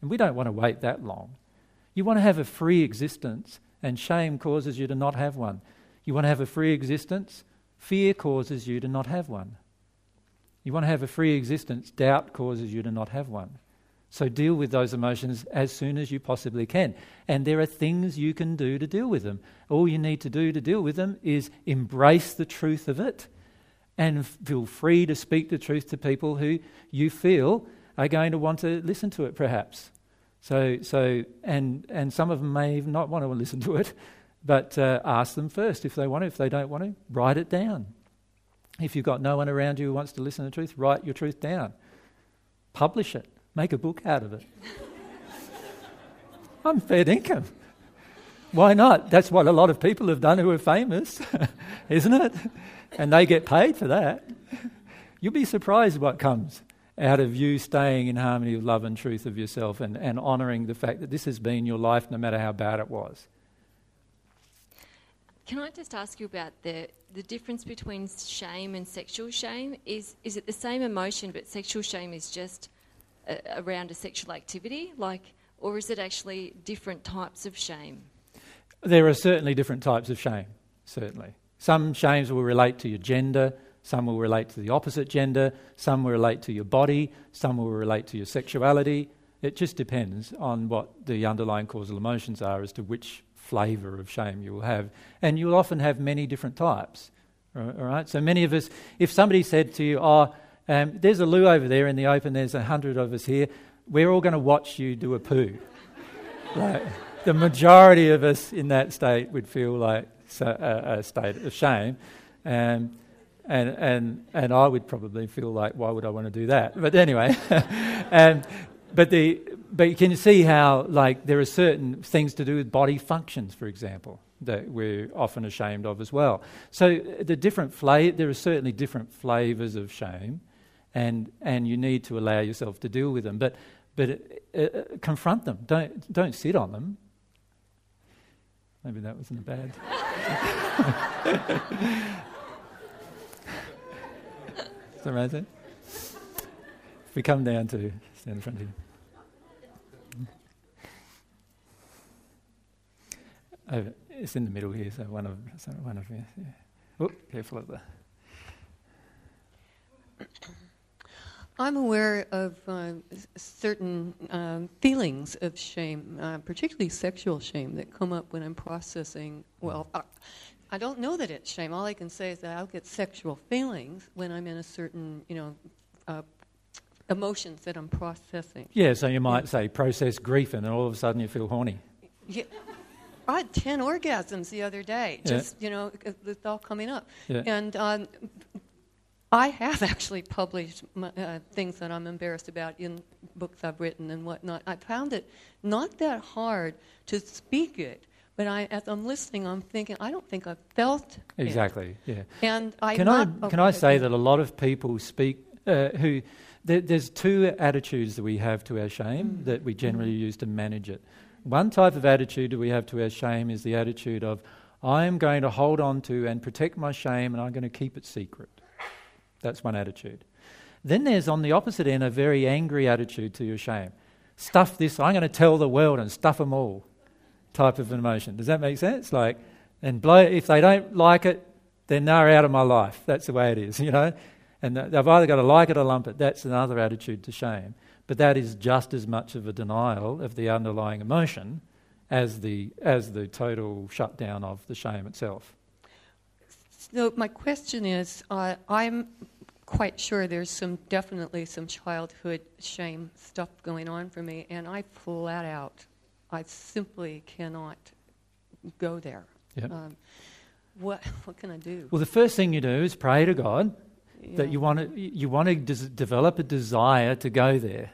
And we don't want to wait that long. You want to have a free existence, and shame causes you to not have one. You want to have a free existence, fear causes you to not have one. You want to have a free existence, doubt causes you to not have one. So deal with those emotions as soon as you possibly can. And there are things you can do to deal with them. All you need to do to deal with them is embrace the truth of it and feel free to speak the truth to people who you feel are going to want to listen to it, perhaps. So, so and, and some of them may not want to listen to it, but uh, ask them first if they want to. If they don't want to, write it down. If you've got no one around you who wants to listen to the truth, write your truth down. Publish it. Make a book out of it. Unfair income. Why not? That's what a lot of people have done who are famous, isn't it? And they get paid for that. You'll be surprised what comes out of you staying in harmony with love and truth of yourself and, and honouring the fact that this has been your life no matter how bad it was. Can I just ask you about the, the difference between shame and sexual shame? Is, is it the same emotion, but sexual shame is just a, around a sexual activity? Like, or is it actually different types of shame? There are certainly different types of shame, certainly. Some shames will relate to your gender, some will relate to the opposite gender, some will relate to your body, some will relate to your sexuality. It just depends on what the underlying causal emotions are as to which flavour of shame you will have. And you'll often have many different types. All right? So many of us, if somebody said to you, Oh, um, there's a loo over there in the open, there's a hundred of us here, we're all going to watch you do a poo. like, the majority of us in that state would feel like a, state of shame. Um, and, and, and I would probably feel like, why would I want to do that? But anyway, um, but, the, but you can see how like, there are certain things to do with body functions, for example, that we're often ashamed of as well. So the different fla- there are certainly different flavours of shame, and, and you need to allow yourself to deal with them. But, but uh, uh, confront them, don't, don't sit on them. Maybe that wasn't a bad. Is that right? If we come down to stand in front of you. It's in the middle here, so one of so one of you. Yeah. Oh, careful of the. I'm aware of uh, certain um, feelings of shame, uh, particularly sexual shame, that come up when I'm processing. Well, uh, I don't know that it's shame. All I can say is that I'll get sexual feelings when I'm in a certain, you know, uh, emotions that I'm processing. Yeah, so you might yeah. say process grief, and then all of a sudden you feel horny. Yeah. I had 10 orgasms the other day, just, yeah. you know, it's all coming up. Yeah. And um, I have actually published my, uh, things that I'm embarrassed about in books I've written and whatnot. I found it not that hard to speak it but I, as I'm listening, I'm thinking, I don't think I've felt exactly. It. Yeah. And I can I can I say that a lot of people speak uh, who there, there's two attitudes that we have to our shame mm. that we generally mm. use to manage it. One type of attitude that we have to our shame is the attitude of I am going to hold on to and protect my shame, and I'm going to keep it secret. That's one attitude. Then there's on the opposite end a very angry attitude to your shame. Stuff this, I'm going to tell the world and stuff them all type of emotion. Does that make sense? Like, and blow, if they don't like it, then they're out of my life. That's the way it is, you know? And they've either got to like it or lump it. That's another attitude to shame. But that is just as much of a denial of the underlying emotion as the, as the total shutdown of the shame itself. So, my question is uh, I'm quite sure there's some definitely some childhood shame stuff going on for me, and I flat out I simply cannot go there. Yep. Um, what what can I do? Well, the first thing you do is pray to God yeah. that you want to you want to des- develop a desire to go there.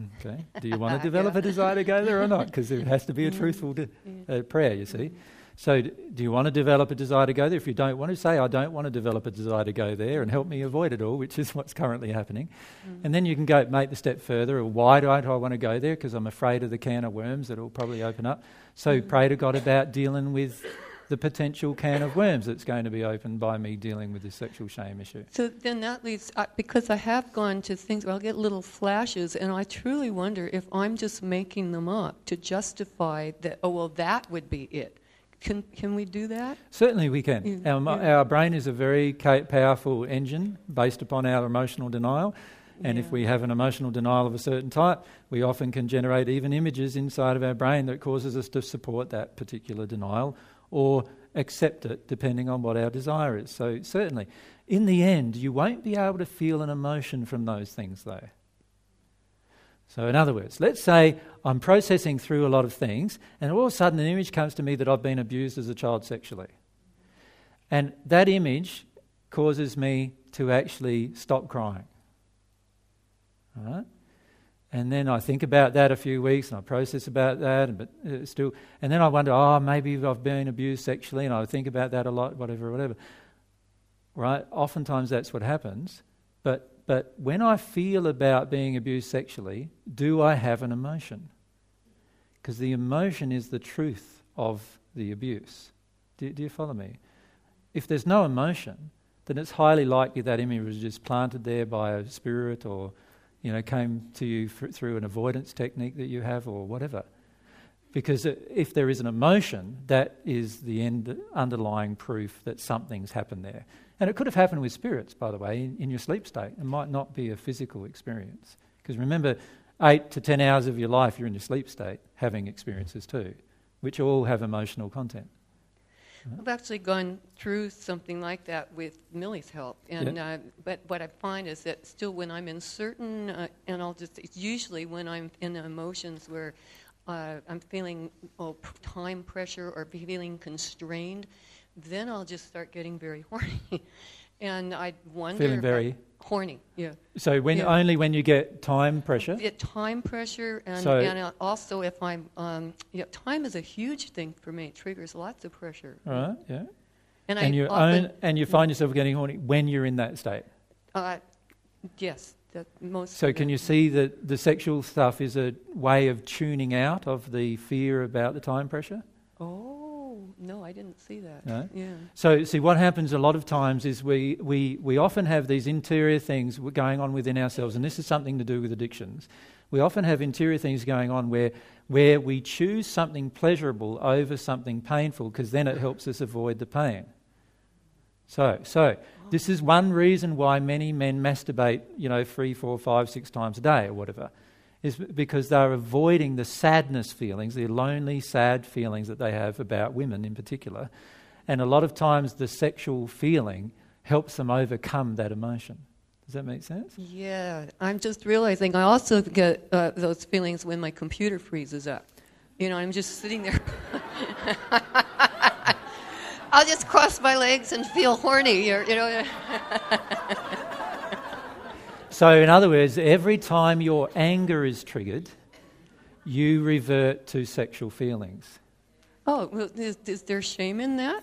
Mm. Okay. Do you want to develop a desire to go there or not? Because it has to be a truthful de- uh, prayer. You see. So, do you want to develop a desire to go there? If you don't want to, say, I don't want to develop a desire to go there and help me avoid it all, which is what's currently happening. Mm. And then you can go make the step further. Or Why don't I want to go there? Because I'm afraid of the can of worms that will probably open up. So, mm. pray to God about dealing with the potential can of worms that's going to be opened by me dealing with this sexual shame issue. So then that leads, uh, because I have gone to things where I'll get little flashes, and I truly wonder if I'm just making them up to justify that, oh, well, that would be it. Can, can we do that? Certainly, we can. Yeah. Our, our brain is a very powerful engine based upon our emotional denial. And yeah. if we have an emotional denial of a certain type, we often can generate even images inside of our brain that causes us to support that particular denial or accept it depending on what our desire is. So, certainly, in the end, you won't be able to feel an emotion from those things, though. So, in other words, let's say I'm processing through a lot of things, and all of a sudden an image comes to me that I've been abused as a child sexually. And that image causes me to actually stop crying. All right? And then I think about that a few weeks and I process about that, but still, and then I wonder, oh, maybe I've been abused sexually, and I think about that a lot, whatever, whatever. Right? Oftentimes that's what happens. But, but when I feel about being abused sexually, do I have an emotion? Because the emotion is the truth of the abuse. Do, do you follow me? If there's no emotion, then it's highly likely that image was just planted there by a spirit or you know, came to you through an avoidance technique that you have or whatever. Because if there is an emotion, that is the end, underlying proof that something's happened there. And it could have happened with spirits, by the way, in, in your sleep state. It might not be a physical experience. Because remember, eight to ten hours of your life, you're in your sleep state having experiences too, which all have emotional content. I've actually gone through something like that with Millie's help, and yeah. uh, but what I find is that still when I'm in certain, uh, and I'll just it's usually when I'm in emotions where uh, I'm feeling oh, time pressure or feeling constrained, then I'll just start getting very horny, and I wonder feeling very horny. Yeah. So when yeah. only when you get time pressure. Get time pressure, and, so and also if I'm, um, yeah, time is a huge thing for me. It triggers lots of pressure. Right. Yeah. And, and I you often, own and you find yourself getting horny when you're in that state. Uh, yes. That most so can you see that the sexual stuff is a way of tuning out of the fear about the time pressure? Oh no, I didn't see that. No? Yeah. So see what happens a lot of times is we, we, we often have these interior things going on within ourselves, and this is something to do with addictions. We often have interior things going on where where we choose something pleasurable over something painful because then it helps us avoid the pain. So, so this is one reason why many men masturbate, you know, three, four, five, six times a day or whatever, is because they're avoiding the sadness feelings, the lonely, sad feelings that they have about women in particular. And a lot of times the sexual feeling helps them overcome that emotion. Does that make sense? Yeah, I'm just realizing I also get uh, those feelings when my computer freezes up. You know, I'm just sitting there. I'll just cross my legs and feel horny, you know. so, in other words, every time your anger is triggered, you revert to sexual feelings. Oh, well, is, is there shame in that?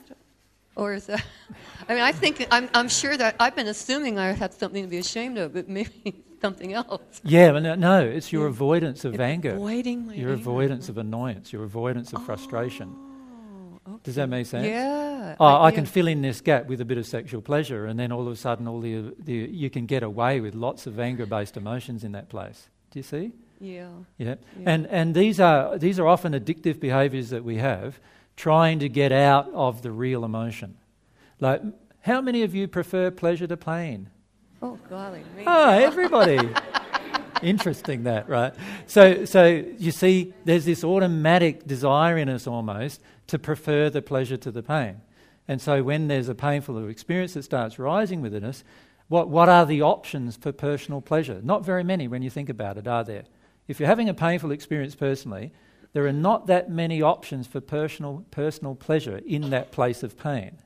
Or is that? I mean, I think I'm, I'm sure that I've been assuming I had something to be ashamed of, but maybe something else. Yeah, but no, no it's your Yeah. avoidance of It's anger, Avoiding your anger. avoidance of annoyance, your avoidance of frustration. Oh. Oh, Does that make sense? Yeah. Oh, I yeah. can fill in this gap with a bit of sexual pleasure, and then all of a sudden, all the, the you can get away with lots of anger-based emotions in that place. Do you see? Yeah. Yeah. Yeah. And and these are these are often addictive behaviours that we have, trying to get out of the real emotion. Like, how many of you prefer pleasure to pain? Oh, golly. Me. Ah, everybody. Interesting that, right? So, so you see, there's this automatic desire in us almost to prefer the pleasure to the pain. And so, when there's a painful experience that starts rising within us, what, what are the options for personal pleasure? Not very many when you think about it, are there? If you're having a painful experience personally, there are not that many options for personal, personal pleasure in that place of pain,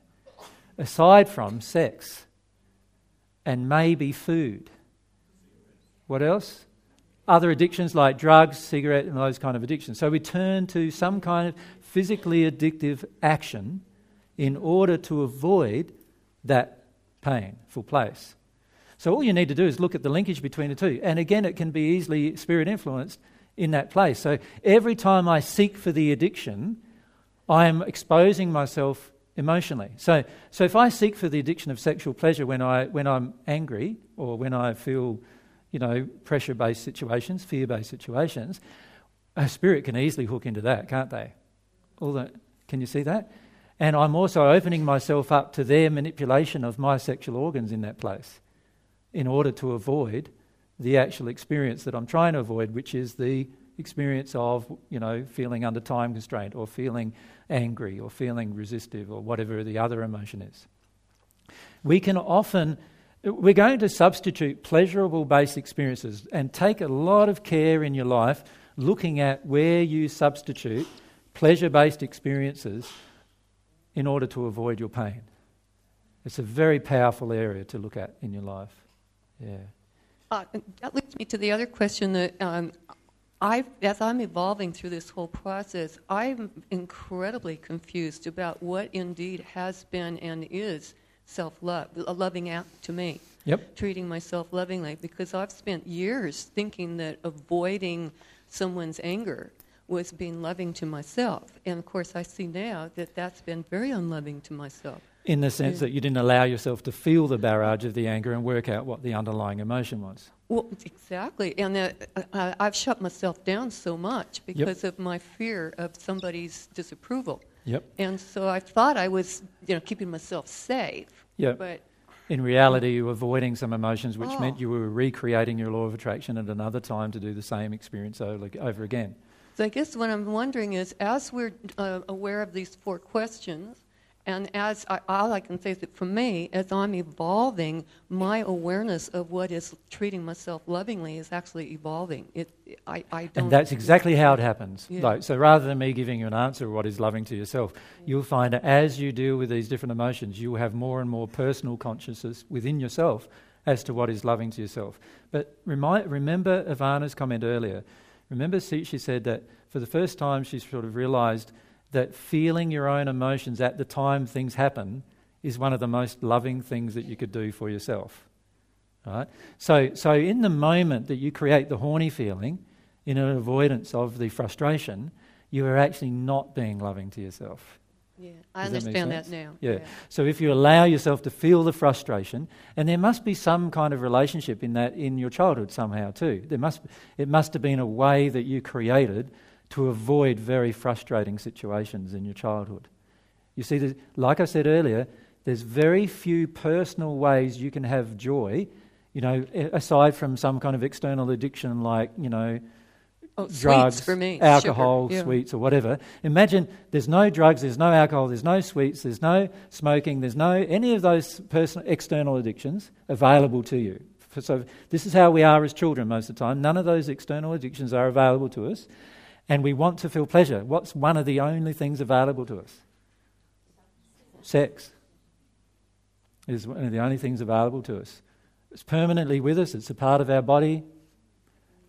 aside from sex and maybe food. What else? Other addictions like drugs, cigarette, and those kind of addictions. So we turn to some kind of physically addictive action in order to avoid that painful place. So all you need to do is look at the linkage between the two. And again, it can be easily spirit influenced in that place. So every time I seek for the addiction, I am exposing myself emotionally. So, so if I seek for the addiction of sexual pleasure when, I, when I'm angry or when I feel, you know, pressure based situations, fear based situations, a spirit can easily hook into that, can't they? All that, can you see that? And I'm also opening myself up to their manipulation of my sexual organs in that place in order to avoid the actual experience that I'm trying to avoid, which is the experience of, you know, feeling under time constraint or feeling angry or feeling resistive or whatever the other emotion is. We can often, we're going to substitute pleasurable base experiences and take a lot of care in your life looking at where you substitute pleasure based experiences in order to avoid your pain. It's a very powerful area to look at in your life. Yeah. Uh, that leads me to the other question that um, I, as I'm evolving through this whole process, I'm incredibly confused about what indeed has been and is self-love, a loving act to me. Yep. Treating myself lovingly, because I've spent years thinking that avoiding someone's anger was being loving to myself, and of course I see now that that's been very unloving to myself. In the sense yeah. that you didn't allow yourself to feel the barrage of the anger and work out what the underlying emotion was. Well, exactly. And uh, uh, I've shut myself down so much because yep. of my fear of somebody's disapproval. Yep. And so I thought I was, you know, keeping myself safe. Yep. But in reality, you were avoiding some emotions, which oh. meant you were recreating your law of attraction at another time to do the same experience over, over again. So I guess what I'm wondering is, as we're uh, aware of these four questions, and as I, all I can say is that for me, as I'm evolving, my awareness of what is treating myself lovingly is actually evolving. It, I, I don't. And that's exactly how it happens. Yeah. Like, so rather than me giving you an answer of what is loving to yourself, you'll find that as you deal with these different emotions, you will have more and more personal consciousness within yourself as to what is loving to yourself. But remind, remember Ivana's comment earlier. Remember, she said that for the first time she sort of realized that feeling your own emotions at the time things happen is one of the most loving things that you could do for yourself. Right? So, so in the moment that you create the horny feeling, in an avoidance of the frustration, you are actually not being loving to yourself. Yeah, I Does understand that, that, now. Yeah. yeah. So if you allow yourself to feel the frustration, and there must be some kind of relationship in that in your childhood somehow too. There must it must have been a way that you created to avoid very frustrating situations in your childhood. You see, like I said earlier, there's very few personal ways you can have joy, you know, aside from some kind of external addiction like, you know, oh, drugs, alcohol, yeah. sweets, or whatever. Imagine there's no drugs, there's no alcohol, there's no sweets, there's no smoking, there's no any of those personal external addictions available to you. So this is how we are as children most of the time. None of those external addictions are available to us and we want to feel pleasure. What's one of the only things available to us? Sex is one of the only things available to us. It's permanently with us, it's a part of our body,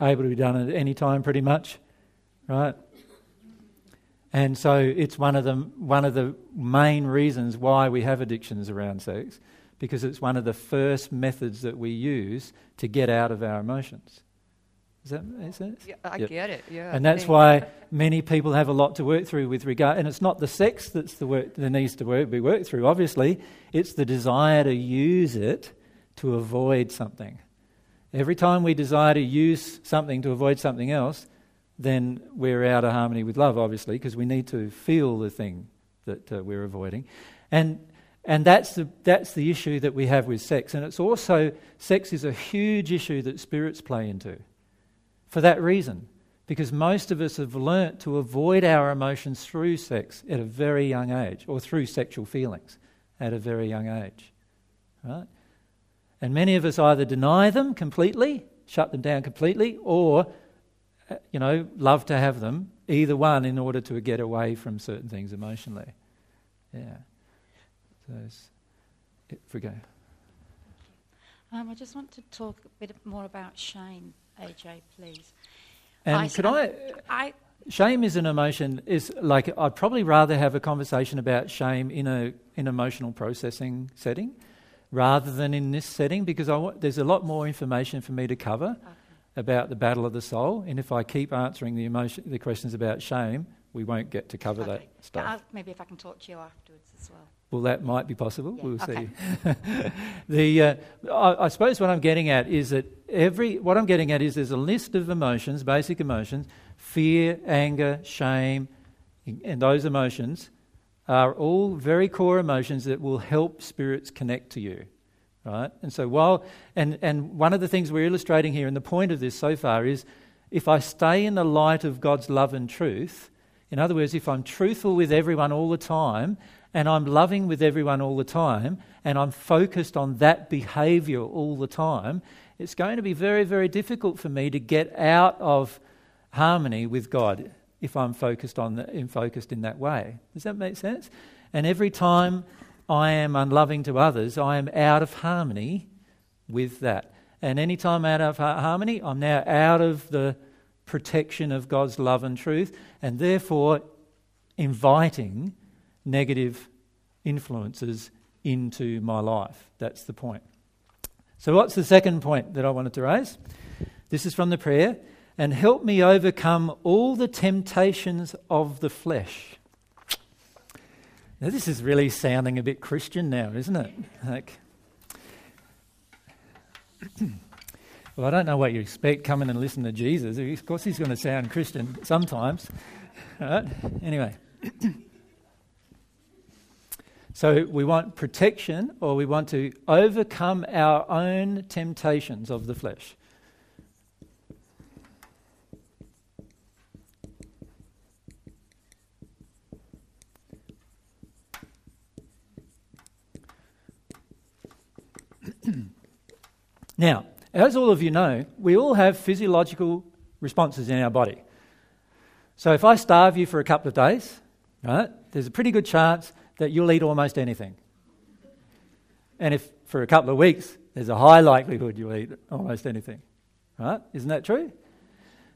able to be done at any time pretty much, right? And so it's one of the, one of the main reasons why we have addictions around sex, because it's one of the first methods that we use to get out of our emotions. Does that make sense? Yeah, I yep. get it. Yeah. And that's why many people have a lot to work through with regard. And it's not the sex that's the work that needs to work, be worked through. Obviously, it's the desire to use it to avoid something. Every time we desire to use something to avoid something else, then we're out of harmony with love. Obviously, because we need to feel the thing that uh, we're avoiding, and and that's the, that's the issue that we have with sex. And it's also, sex is a huge issue that spirits play into for that reason. Because most of us have learnt to avoid our emotions through sex at a very young age, or through sexual feelings at a very young age. Right? And many of us either deny them completely, shut them down completely, or, uh, you know, love to have them, either one, in order to get away from certain things emotionally. Yeah. So, it's, if we go. Um, I just want to talk a bit more about shame. AJ, please. And I, could I, I, Shame is an emotion. Is like I'd probably rather have a conversation about shame in a in emotional processing setting, rather than in this setting because I there's a lot more information for me to cover okay. about the battle of the soul. And if I keep answering the emotion, the questions about shame, we won't get to cover okay. that stuff. I'll, maybe if I can talk to you afterwards as well. Well, that might be possible. Yeah. We'll okay. see. the, uh, I, I, suppose what I'm getting at is that every what I'm getting at is there's a list of emotions, basic emotions, fear, anger, shame, and those emotions are all very core emotions that will help spirits connect to you. right? And so while and and one of the things we're illustrating here, and the point of this so far is, if I stay in the light of God's love and truth, in other words, if I'm truthful with everyone all the time, and I'm loving with everyone all the time, and I'm focused on that behaviour all the time, it's going to be very, very difficult for me to get out of harmony with God if I'm focused on the, focused in that way. Does that make sense? And every time I am unloving to others, I am out of harmony with that. And anytime I'm out of harmony, I'm now out of the protection of God's love and truth, and therefore inviting negative influences into my life. That's the point. So, what's the second point that I wanted to raise? This is from the prayer. And help me overcome all the temptations of the flesh. Now, this is really sounding a bit Christian now, isn't it? Like, well, I don't know what you expect coming and listening to Jesus. Of course, he's going to sound Christian sometimes. Right? Anyway. so, we want protection or we want to overcome our own temptations of the flesh. now, as all of you know, we all have physiological responses in our body. So if I starve you for a couple of days, right, there's a pretty good chance that you'll eat almost anything. And if for a couple of weeks, there's a high likelihood you'll eat almost anything. Right? Isn't that true?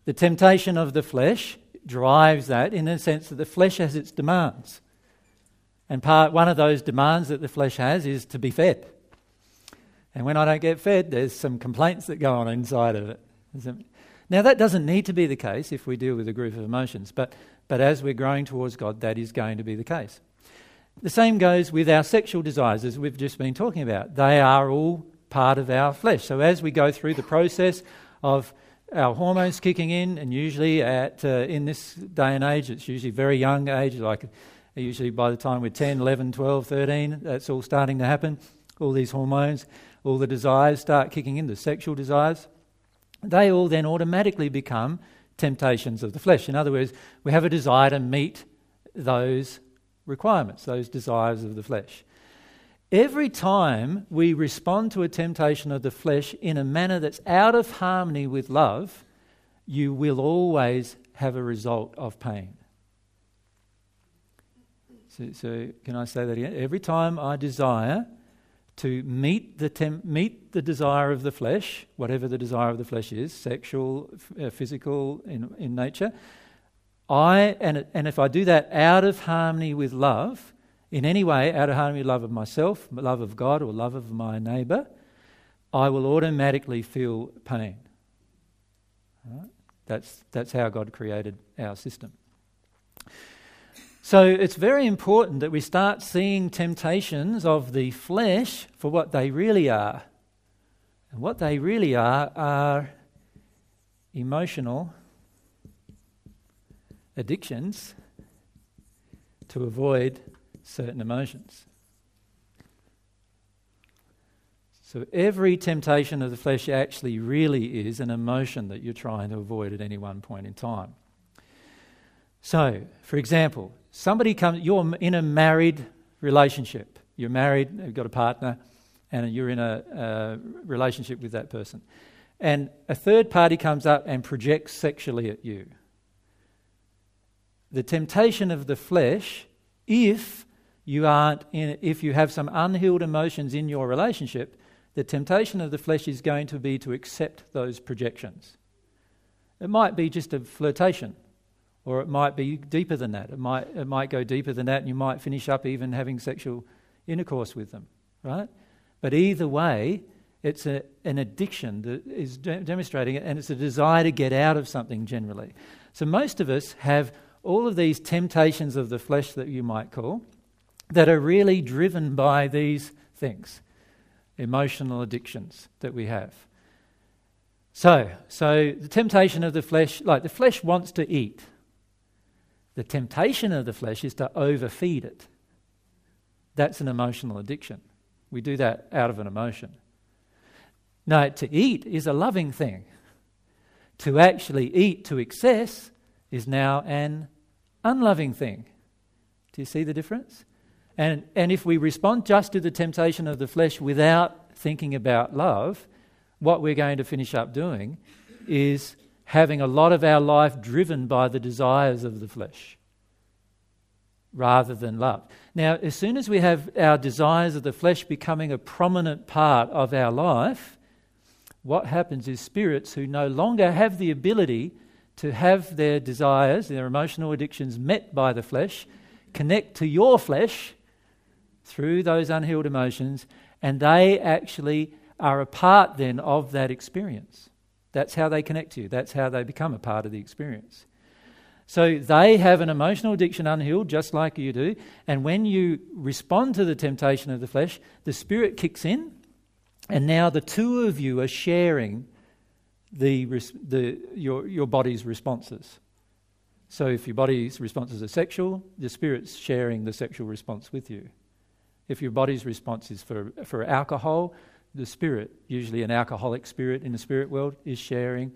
The temptation of the flesh drives that in the sense that the flesh has its demands. And part one of those demands that the flesh has is to be fed. And when I don't get fed, there's some complaints that go on inside of it. Now, that doesn't need to be the case if we deal with a group of emotions, but, but as we're growing towards God, that is going to be the case. The same goes with our sexual desires, as we've just been talking about. They are all part of our flesh. So, as we go through the process of our hormones kicking in, and usually at, uh, in this day and age, it's usually very young age, like usually by the time we're 10, 11, 12, 13, that's all starting to happen, all these hormones all the desires start kicking in, the sexual desires, they all then automatically become temptations of the flesh. In other words, we have a desire to meet those requirements, those desires of the flesh. Every time we respond to a temptation of the flesh in a manner that's out of harmony with love, you will always have a result of pain. So, so can I say that again? Every time I desire to meet the, meet the desire of the flesh, whatever the desire of the flesh is, sexual, f- uh, physical in, in nature. I, and, and if I do that out of harmony with love, in any way, out of harmony with love of myself, love of God, or love of my neighbour, I will automatically feel pain. Right? That's, that's how God created our system. So it's very important that we start seeing temptations of the flesh for what they really are. And what they really are are emotional addictions to avoid certain emotions. So every temptation of the flesh actually really is an emotion that you're trying to avoid at any one point in time. So, for example, Somebody comes, you're in a married relationship. You're married, you've got a partner, and you're in a, a relationship with that person. And a third party comes up and projects sexually at you. The temptation of the flesh, if you aren't in, if you have some unhealed emotions in your relationship, the temptation of the flesh is going to be to accept those projections. It might be just a flirtation. Or it might be deeper than that. It might, it might go deeper than that, and you might finish up even having sexual intercourse with them, right? But either way, it's a, an addiction that is de- demonstrating it, and it's a desire to get out of something generally. So most of us have all of these temptations of the flesh that you might call that are really driven by these things, emotional addictions that we have. So, so the temptation of the flesh, like the flesh wants to eat, the temptation of the flesh is to overfeed it. That's an emotional addiction. We do that out of an emotion. No, to eat is a loving thing. To actually eat to excess is now an unloving thing. Do you see the difference? And, and if we respond just to the temptation of the flesh without thinking about love, what we're going to finish up doing is having a lot of our life driven by the desires of the flesh rather than love. Now, as soon as we have our desires of the flesh becoming a prominent part of our life, what happens is spirits who no longer have the ability to have their desires, their emotional addictions met by the flesh, connect to your flesh through those unhealed emotions, and they actually are a part then of that experience. That's how they connect to you, that's how they become a part of the experience. So they have an emotional addiction unhealed, just like you do. And when you respond to the temptation of the flesh, the spirit kicks in, and now the two of you are sharing the, the, your, your body's responses. So if your body's responses are sexual, the spirit's sharing the sexual response with you. If your body's response is for, for alcohol, the spirit, usually an alcoholic spirit in the spirit world, is sharing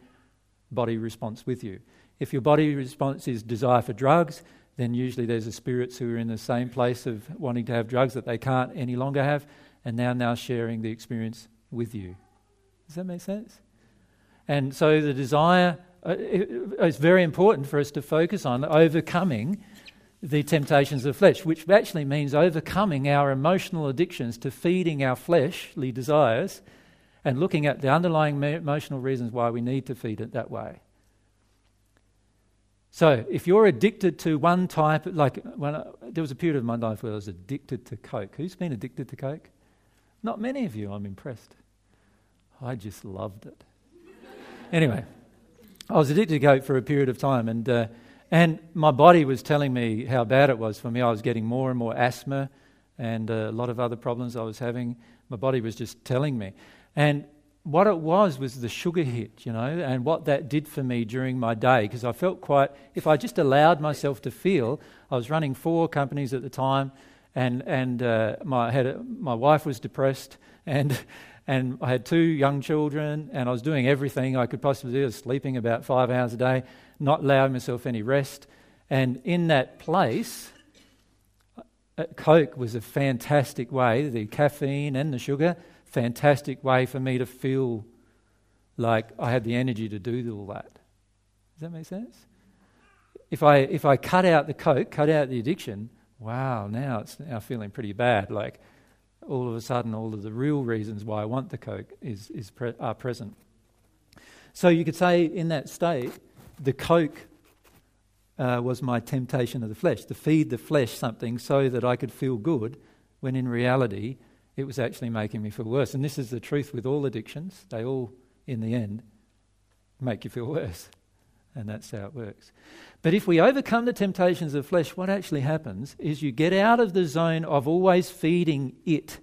body response with you. If your body response is desire for drugs, then usually there's the spirits who are in the same place of wanting to have drugs that they can't any longer have, and now now sharing the experience with you. Does that make sense? And so the desire uh, it's very important for us to focus on overcoming the temptations of flesh, which actually means overcoming our emotional addictions to feeding our fleshly desires and looking at the underlying emotional reasons why we need to feed it that way. So, if you're addicted to one type, like when I, there was a period of my life where I was addicted to Coke. Who's been addicted to Coke? Not many of you. I'm impressed. I just loved it. Anyway, I was addicted to Coke for a period of time, and uh, and my body was telling me how bad it was for me. I was getting more and more asthma, and uh, a lot of other problems I was having. My body was just telling me, and what it was was the sugar hit, you know, and what that did for me during my day. Because I felt quite, if I just allowed myself to feel, I was running four companies at the time, and and uh, my had a, my wife was depressed, and and I had two young children, and I was doing everything I could possibly do. I was sleeping about five hours a day, not allowing myself any rest, and in that place. Uh, Coke was a fantastic way, the caffeine and the sugar, fantastic way for me to feel like I had the energy to do all that. Does that make sense? If I, if I cut out the coke, cut out the addiction, wow, now it's now feeling pretty bad. Like all of a sudden, all of the real reasons why I want the coke is, is pre- are present. So you could say in that state, the coke uh, was my temptation of the flesh, to feed the flesh something so that I could feel good, when in reality, it was actually making me feel worse. And this is the truth with all addictions. They all, in the end, make you feel worse. And that's how it works. But if we overcome the temptations of flesh, what actually happens is you get out of the zone of always feeding it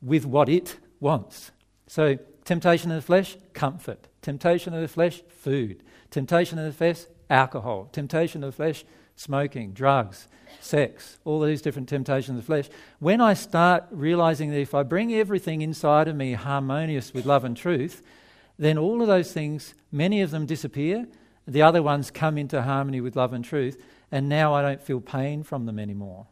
with what it wants. So, temptation of the flesh, comfort. Temptation of the flesh, food. Temptation of the flesh, alcohol. Temptation of the flesh, smoking, drugs, sex, all these different temptations of the flesh. When I start realizing that if I bring everything inside of me harmonious with love and truth, then all of those things, many of them disappear. The other ones come into harmony with love and truth, and now I don't feel pain from them anymore.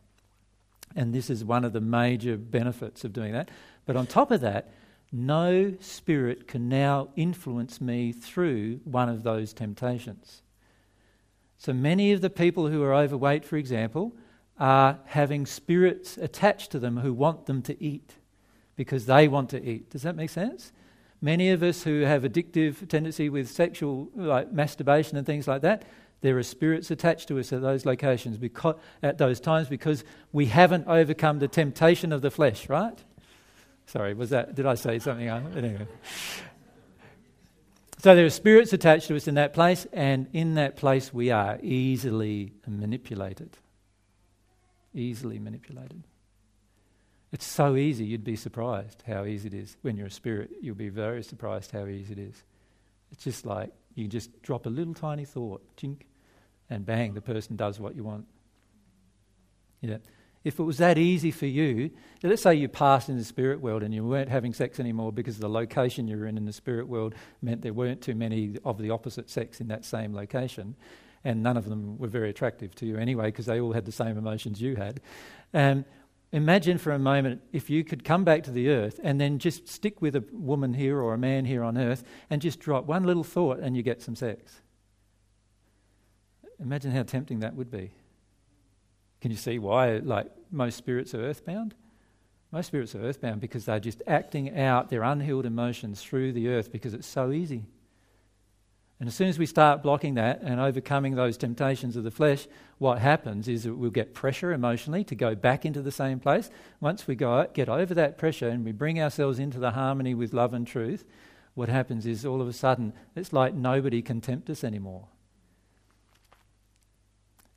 And this is one of the major benefits of doing that. But on top of that, no spirit can now influence me through one of those temptations. So many of the people who are overweight, for example, are having spirits attached to them who want them to eat because they want to eat. Does that make sense? Many of us who have addictive tendency with sexual like masturbation and things like that, there are spirits attached to us at those locations because, at those times because we haven't overcome the temptation of the flesh, right? Sorry, was that did I say something? Anyway. So there are spirits attached to us in that place, and in that place we are easily manipulated. Easily manipulated. It's so easy, you'd be surprised how easy it is. When you're a spirit, you'll be very surprised how easy it is. It's just like you just drop a little tiny thought, chink, and bang, the person does what you want. Yeah. If it was that easy for you, let's say you passed in the spirit world and you weren't having sex anymore because the location you were in in the spirit world meant there weren't too many of the opposite sex in that same location, and none of them were very attractive to you anyway because they all had the same emotions you had. Um, imagine for a moment if you could come back to the earth and then just stick with a woman here or a man here on earth and just drop one little thought and you get some sex. Imagine how tempting that would be. Can you see why, like, most spirits are earthbound? Most spirits are earthbound because they're just acting out their unhealed emotions through the earth because it's so easy. And as soon as we start blocking that and overcoming those temptations of the flesh, what happens is that we'll get pressure emotionally to go back into the same place. Once we go, get over that pressure and we bring ourselves into the harmony with love and truth, what happens is all of a sudden it's like nobody can tempt us anymore.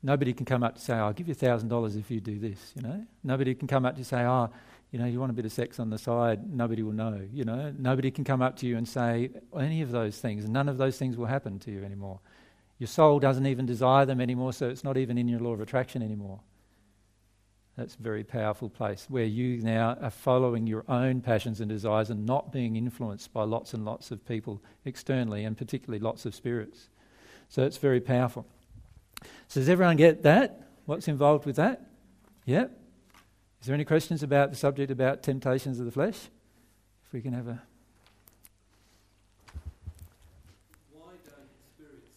Nobody can come up to say, oh, I'll give you $1,000 if you do this, you know. Nobody can come up to say, oh, you know, you want a bit of sex on the side, nobody will know, you know. Nobody can come up to you and say any of those things. None of those things will happen to you anymore. Your soul doesn't even desire them anymore, so it's not even in your law of attraction anymore. That's a very powerful place where you now are following your own passions and desires and not being influenced by lots and lots of people externally and particularly lots of spirits. So it's very powerful. So, does everyone get that? What's involved with that? Yeah? Is there any questions about the subject about temptations of the flesh? If we can have a.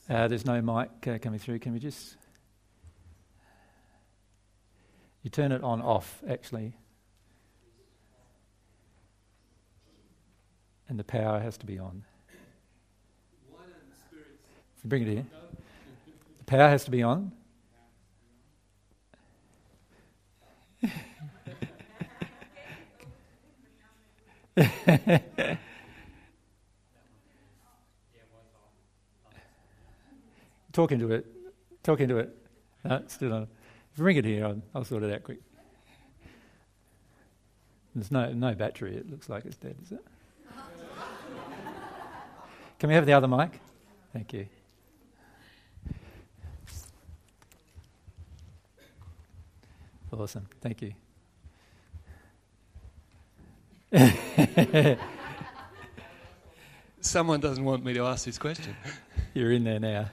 Uh, there's no mic uh, coming through. Can we just. You turn it on off, actually. And the power has to be on. Bring it here. The power has to be on. Talk into it. Talk into it. No, still on. Bring it here. I'll, I'll sort it out quick. There's no, no battery. It looks like it's dead, is it? Can we have the other mic? Thank you. Awesome. Thank you. Someone doesn't want me to ask this question. You're in there now.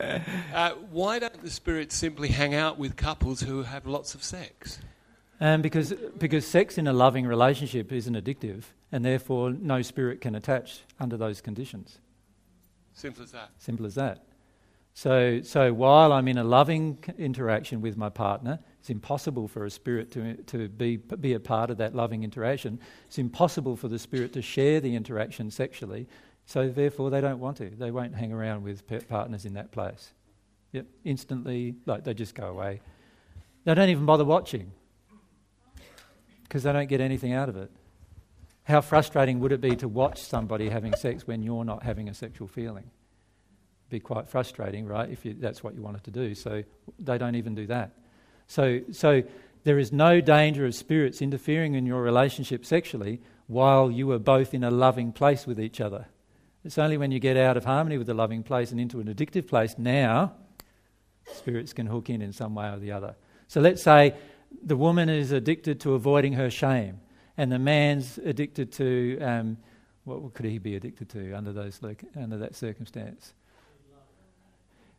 uh, why don't the spirits simply hang out with couples who have lots of sex? Um, because, because sex in a loving relationship isn't addictive, and therefore no spirit can attach under those conditions. Simple as that. Simple as that. So, so while I'm in a loving interaction with my partner, it's impossible for a spirit to, to be, be a part of that loving interaction. It's impossible for the spirit to share the interaction sexually. So therefore, they don't want to. They won't hang around with partners in that place. Yep, instantly, like they just go away. They don't even bother watching because they don't get anything out of it. How frustrating would it be to watch somebody having sex when you're not having a sexual feeling? Be quite frustrating, right? If you, that's what you wanted to do. So they don't even do that. So, so there is no danger of spirits interfering in your relationship sexually while you are both in a loving place with each other. It's only when you get out of harmony with the loving place and into an addictive place now spirits can hook in in some way or the other. So let's say the woman is addicted to avoiding her shame, and the man's addicted to um, what could he be addicted to under those under that circumstance?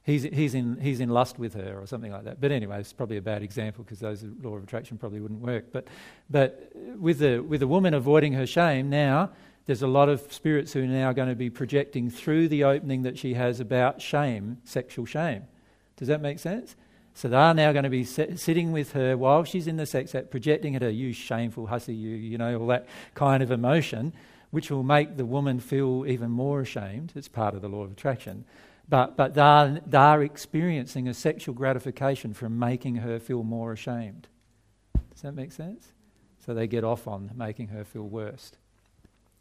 He's, he's, in, he's in lust with her or something like that. But anyway, it's probably a bad example because those law of attraction probably wouldn't work. But, but with, the, with the woman avoiding her shame, now there's a lot of spirits who are now going to be projecting through the opening that she has about shame, sexual shame. Does that make sense? So they are now going to be sitting with her while she's in the sex act, projecting at her, you shameful hussy, you, you know, all that kind of emotion, which will make the woman feel even more ashamed. It's part of the law of attraction. But, but they're, they're experiencing a sexual gratification from making her feel more ashamed. Does that make sense? So they get off on making her feel worse.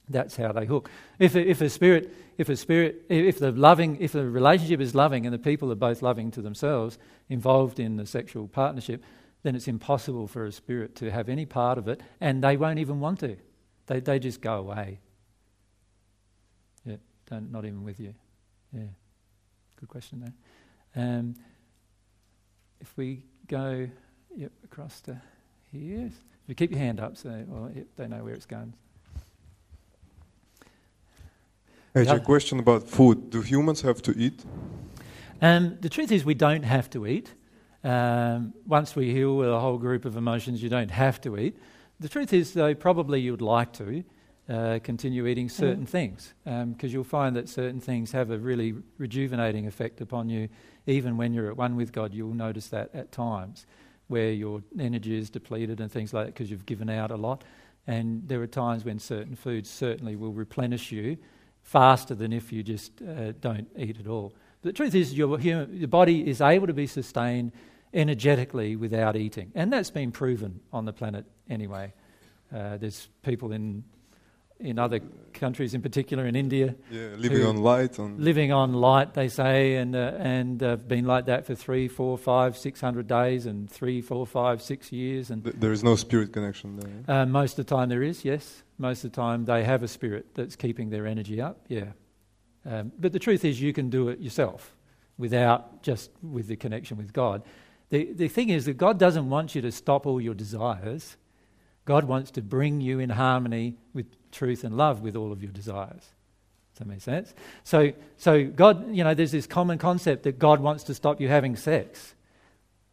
That's how they hook. If if a spirit, if a spirit, if the loving, if the relationship is loving and the people are both loving to themselves, involved in the sexual partnership, then it's impossible for a spirit to have any part of it, and they won't even want to. They they just go away. Yeah, don't, not even with you. Yeah. Good question there. Um, if we go yep, across to if You keep your hand up so well, they know where it's going. Actually, a question about food. Do humans have to eat? Um, the truth is, we don't have to eat. Um, once we heal with a whole group of emotions, you don't have to eat. The truth is, though, probably you'd like to uh, continue eating certain mm. things because um, you'll find that certain things have a really rejuvenating effect upon you. Even when you're at one with God, you'll notice that at times where your energy is depleted and things like that because you've given out a lot. And there are times when certain foods certainly will replenish you faster than if you just uh, don't eat at all. But the truth is, your, human, your body is able to be sustained energetically without eating. And that's been proven on the planet anyway. Uh, there's people in in other countries, in particular in India. Yeah, living on light. On living on light, they say, and uh, and uh, been like that for three, four, five, six hundred days, and three, four, five, six years. And Th- there is no spirit connection there. Uh, most of the time, there is. Yes, most of the time they have a spirit that's keeping their energy up. Yeah, um, but the truth is, you can do it yourself without just with the connection with God. The, the thing is that God doesn't want you to stop all your desires. God wants to bring you in harmony with truth and love with all of your desires. Does that make sense? So, so God, you know, there's this common concept that God wants to stop you having sex.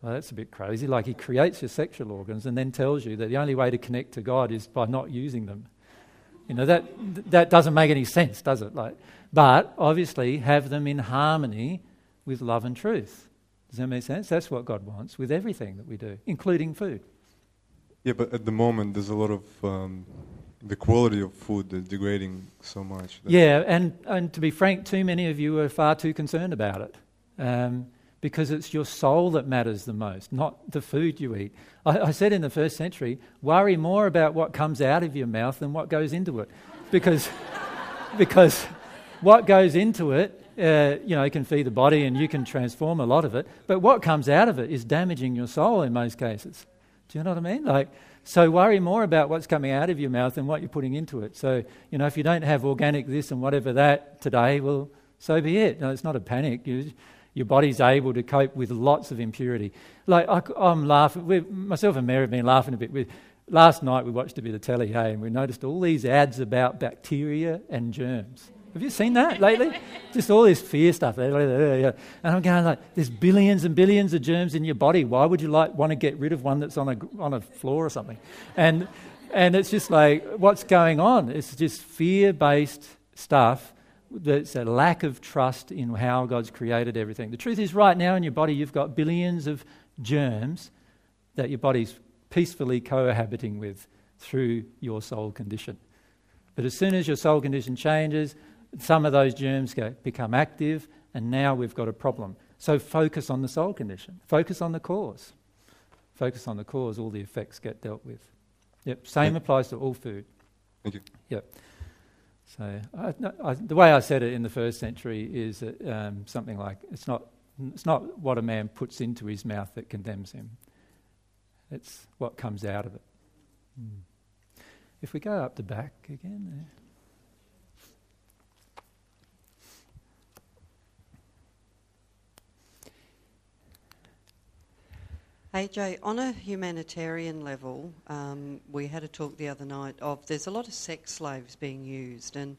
Well, that's a bit crazy. Like He creates your sexual organs and then tells you that the only way to connect to God is by not using them. You know, that, that doesn't make any sense, does it? Like, but obviously, have them in harmony with love and truth. Does that make sense? That's what God wants with everything that we do, including food. Yeah, but at the moment, there's a lot of um, the quality of food is degrading so much. Yeah, and, and to be frank, too many of you are far too concerned about it. Um, because it's your soul that matters the most, not the food you eat. I, I, said in the first century, worry more about what comes out of your mouth than what goes into it. Because, because what goes into it, uh, you know, can feed the body and you can transform a lot of it. But what comes out of it is damaging your soul in most cases. Do you know what I mean? Like, so worry more about what's coming out of your mouth than what you're putting into it. So, you know, if you don't have organic this and whatever that today, well, so be it. No, it's not a panic. You, your body's able to cope with lots of impurity. Like, I, am laughing, we, myself and Mary have been laughing a bit. Last night we watched a bit of telly, hey, and we noticed all these ads about bacteria and germs. Have you seen that lately? Just all this fear stuff. And I'm going like, there's billions and billions of germs in your body. Why would you like want to get rid of one that's on a on a floor or something? And and it's just like, what's going on? It's just fear-based stuff. That's a lack of trust in how God's created everything. The truth is, right now in your body, you've got billions of germs that your body's peacefully cohabiting with through your soul condition. But as soon as your soul condition changes, some of those germs go, become active, and now we've got a problem. So focus on the soul condition, focus on the cause. Focus on the cause, all the effects get dealt with. Yep, same applies to all food. Thank you. Yep. So I, I, the way I said it in the first century is that, um, something like it's not, it's not what a man puts into his mouth that condemns him, it's what comes out of it. Mm. If we go up the back again there. AJ, on a humanitarian level, um, we had a talk the other night of there's a lot of sex slaves being used, and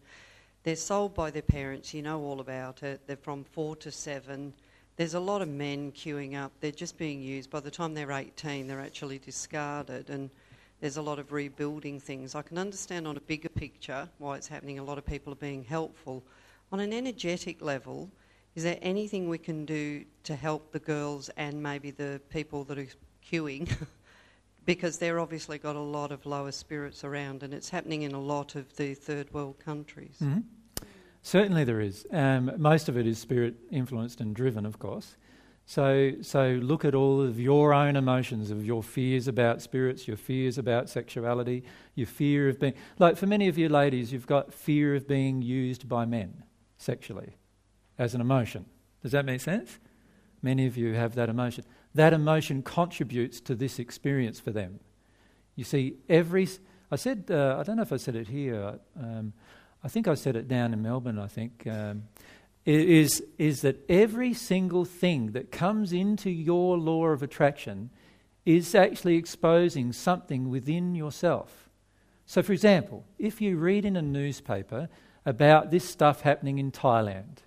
they're sold by their parents. You know all about it. They're from four to seven. There's a lot of men queuing up. They're just being used. By the time they're 18, they're actually discarded, and there's a lot of rebuilding things. I can understand on a bigger picture why it's happening. A lot of people are being helpful. On an energetic level, is there anything we can do to help the girls and maybe the people that are queuing? because they're obviously got a lot of lower spirits around, and it's happening in a lot of the third world countries. Mm-hmm. Certainly, there is. Um, most of it is spirit influenced and driven, of course. So, so look at all of your own emotions, of your fears about spirits, your fears about sexuality, your fear of being. Like for many of you ladies, you've got fear of being used by men sexually as an emotion. Does that make sense? Many of you have that emotion. That emotion contributes to this experience for them. You see, every. I said, uh, I don't know if I said it here. Um, I think I said it down in Melbourne, I think. Um, is, is that every single thing that comes into your law of attraction is actually exposing something within yourself. So, for example, if you read in a newspaper about this stuff happening in Thailand,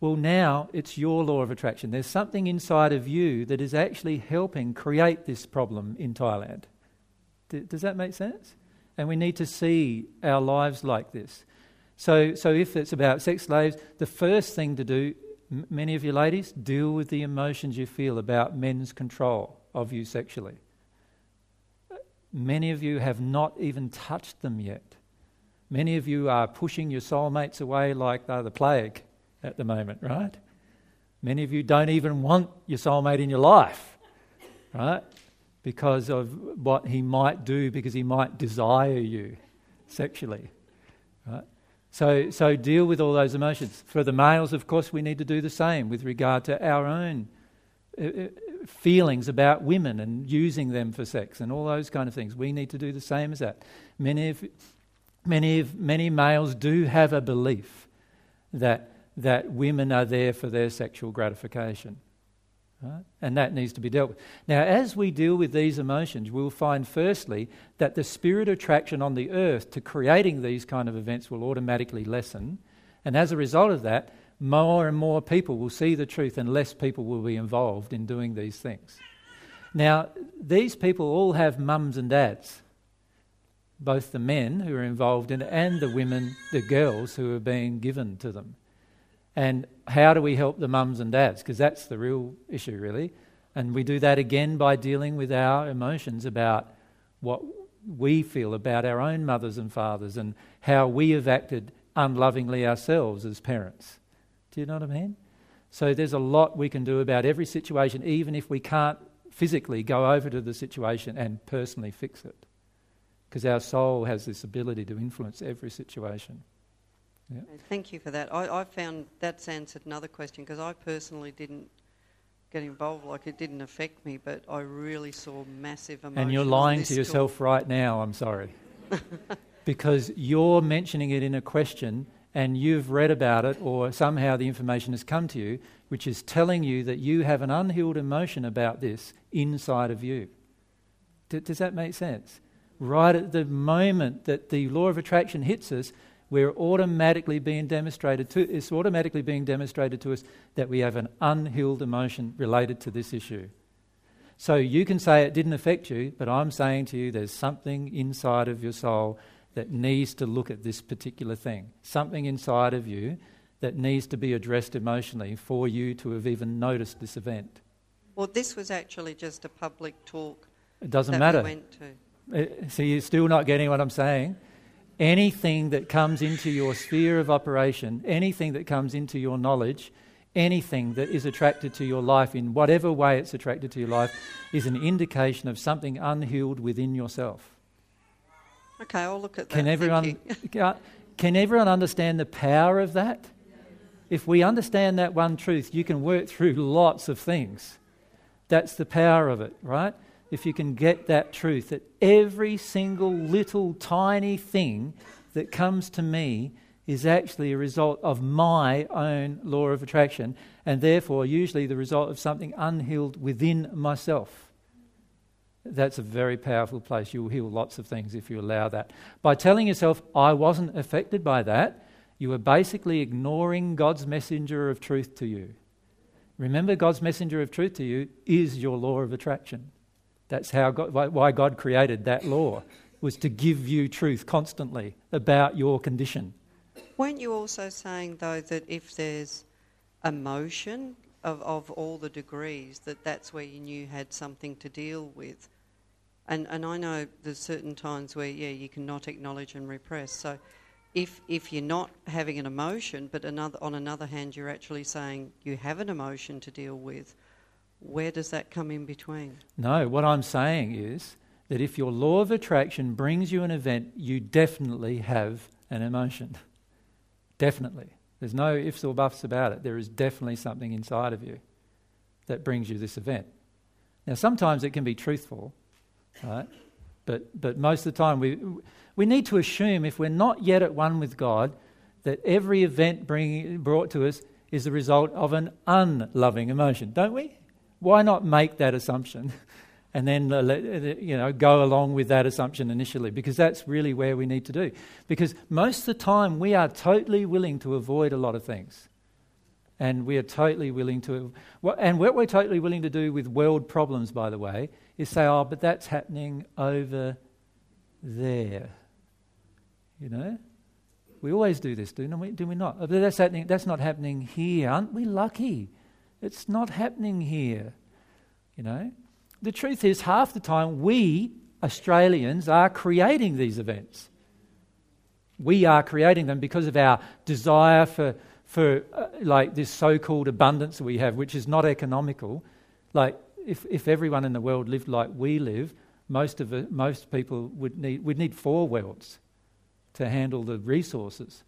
well, now it's your law of attraction. There's something inside of you that is actually helping create this problem in Thailand. D- does that make sense? And we need to see our lives like this. So, so if it's about sex slaves, the first thing to do, m- many of you ladies, deal with the emotions you feel about men's control of you sexually. Many of you have not even touched them yet. Many of you are pushing your soulmates away like they're the plague at the moment, right? Many of you don't even want your soulmate in your life, right? Because of what he might do, because he might desire you sexually, right? So, so deal with all those emotions. For the males, of course, we need to do the same with regard to our own uh, uh, feelings about women and using them for sex and all those kind of things. We need to do the same as that. Many, of, many, of, many males do have a belief that that women are there for their sexual gratification. Right? And that needs to be dealt with. Now, as we deal with these emotions, we'll find firstly that the spirit attraction on the earth to creating these kind of events will automatically lessen. And as a result of that, more and more people will see the truth and less people will be involved in doing these things. Now, these people all have mums and dads, both the men who are involved in it and the women, the girls who are being given to them. And how do we help the mums and dads? Because that's the real issue, really. And we do that again by dealing with our emotions about what we feel about our own mothers and fathers and how we have acted unlovingly ourselves as parents. Do you know what I mean? So there's a lot we can do about every situation, even if we can't physically go over to the situation and personally fix it. Because our soul has this ability to influence every situation. Yeah. Thank you for that. I, I found that's answered another question because I personally didn't get involved. Like it didn't affect me, but I really saw massive emotion. And you're lying to yourself right now. I'm sorry, because you're mentioning it in a question, and you've read about it, or somehow the information has come to you, which is telling you that you have an unhealed emotion about this inside of you. D- does that make sense? Right at the moment that the law of attraction hits us, we're automatically being demonstrated to it's automatically being demonstrated to us that we have an unhealed emotion related to this issue. So you can say it didn't affect you, but I'm saying to you there's something inside of your soul that needs to look at this particular thing. Something inside of you that needs to be addressed emotionally for you to have even noticed this event. Well, this was actually just a public talk. It doesn't matter. We went to. Uh, so you're still not getting what I'm saying anything that comes into your sphere of operation, anything that comes into your knowledge, anything that is attracted to your life in whatever way it's attracted to your life is an indication of something unhealed within yourself. Okay, I'll look at that. Can everyone, uh, can everyone understand the power of that? If we understand that one truth, you can work through lots of things. That's the power of it, right? If you can get that truth that every single little tiny thing that comes to me is actually a result of my own law of attraction, and therefore, usually the result of something unhealed within myself. That's a very powerful place. You'll heal lots of things if you allow that. By telling yourself, I wasn't affected by that, you are basically ignoring God's messenger of truth to you. Remember, God's messenger of truth to you is your law of attraction. That's how God, why God created that law, was to give you truth constantly about your condition. Weren't you also saying, though, that if there's emotion of, of all the degrees, that that's where you knew you had something to deal with? And, and I know there's certain times where, yeah, you cannot acknowledge and repress. So if, if you're not having an emotion, but another, on another hand, you're actually saying you have an emotion to deal with, where does that come in between? No, what I'm saying is that if your law of attraction brings you an event, you definitely have an emotion. Definitely. There's no ifs or buts about it. There is definitely something inside of you that brings you this event. Now, sometimes it can be truthful, right? But, but most of the time, we, we need to assume if we're not yet at one with God, that every event bring, brought to us is the result of an unloving emotion, don't we? Why not make that assumption? and then uh, uh, you know go along with that assumption initially? Because that's really where we need to do. Because most of the time we are totally willing to avoid a lot of things. And we are totally willing to and what we're totally willing to do with world problems by the way is say oh but that's happening over there. You know? We always do this do we, do we not? That's happening that's not happening here. Aren't we lucky it's not happening here you know the truth is, half the time, we Australians are creating these events. We are creating them because of our desire for, for uh, like this so called abundance that we have, which is not economical. Like, if, if everyone in the world lived like we live, most, of most people would need, would need four worlds to handle the resources,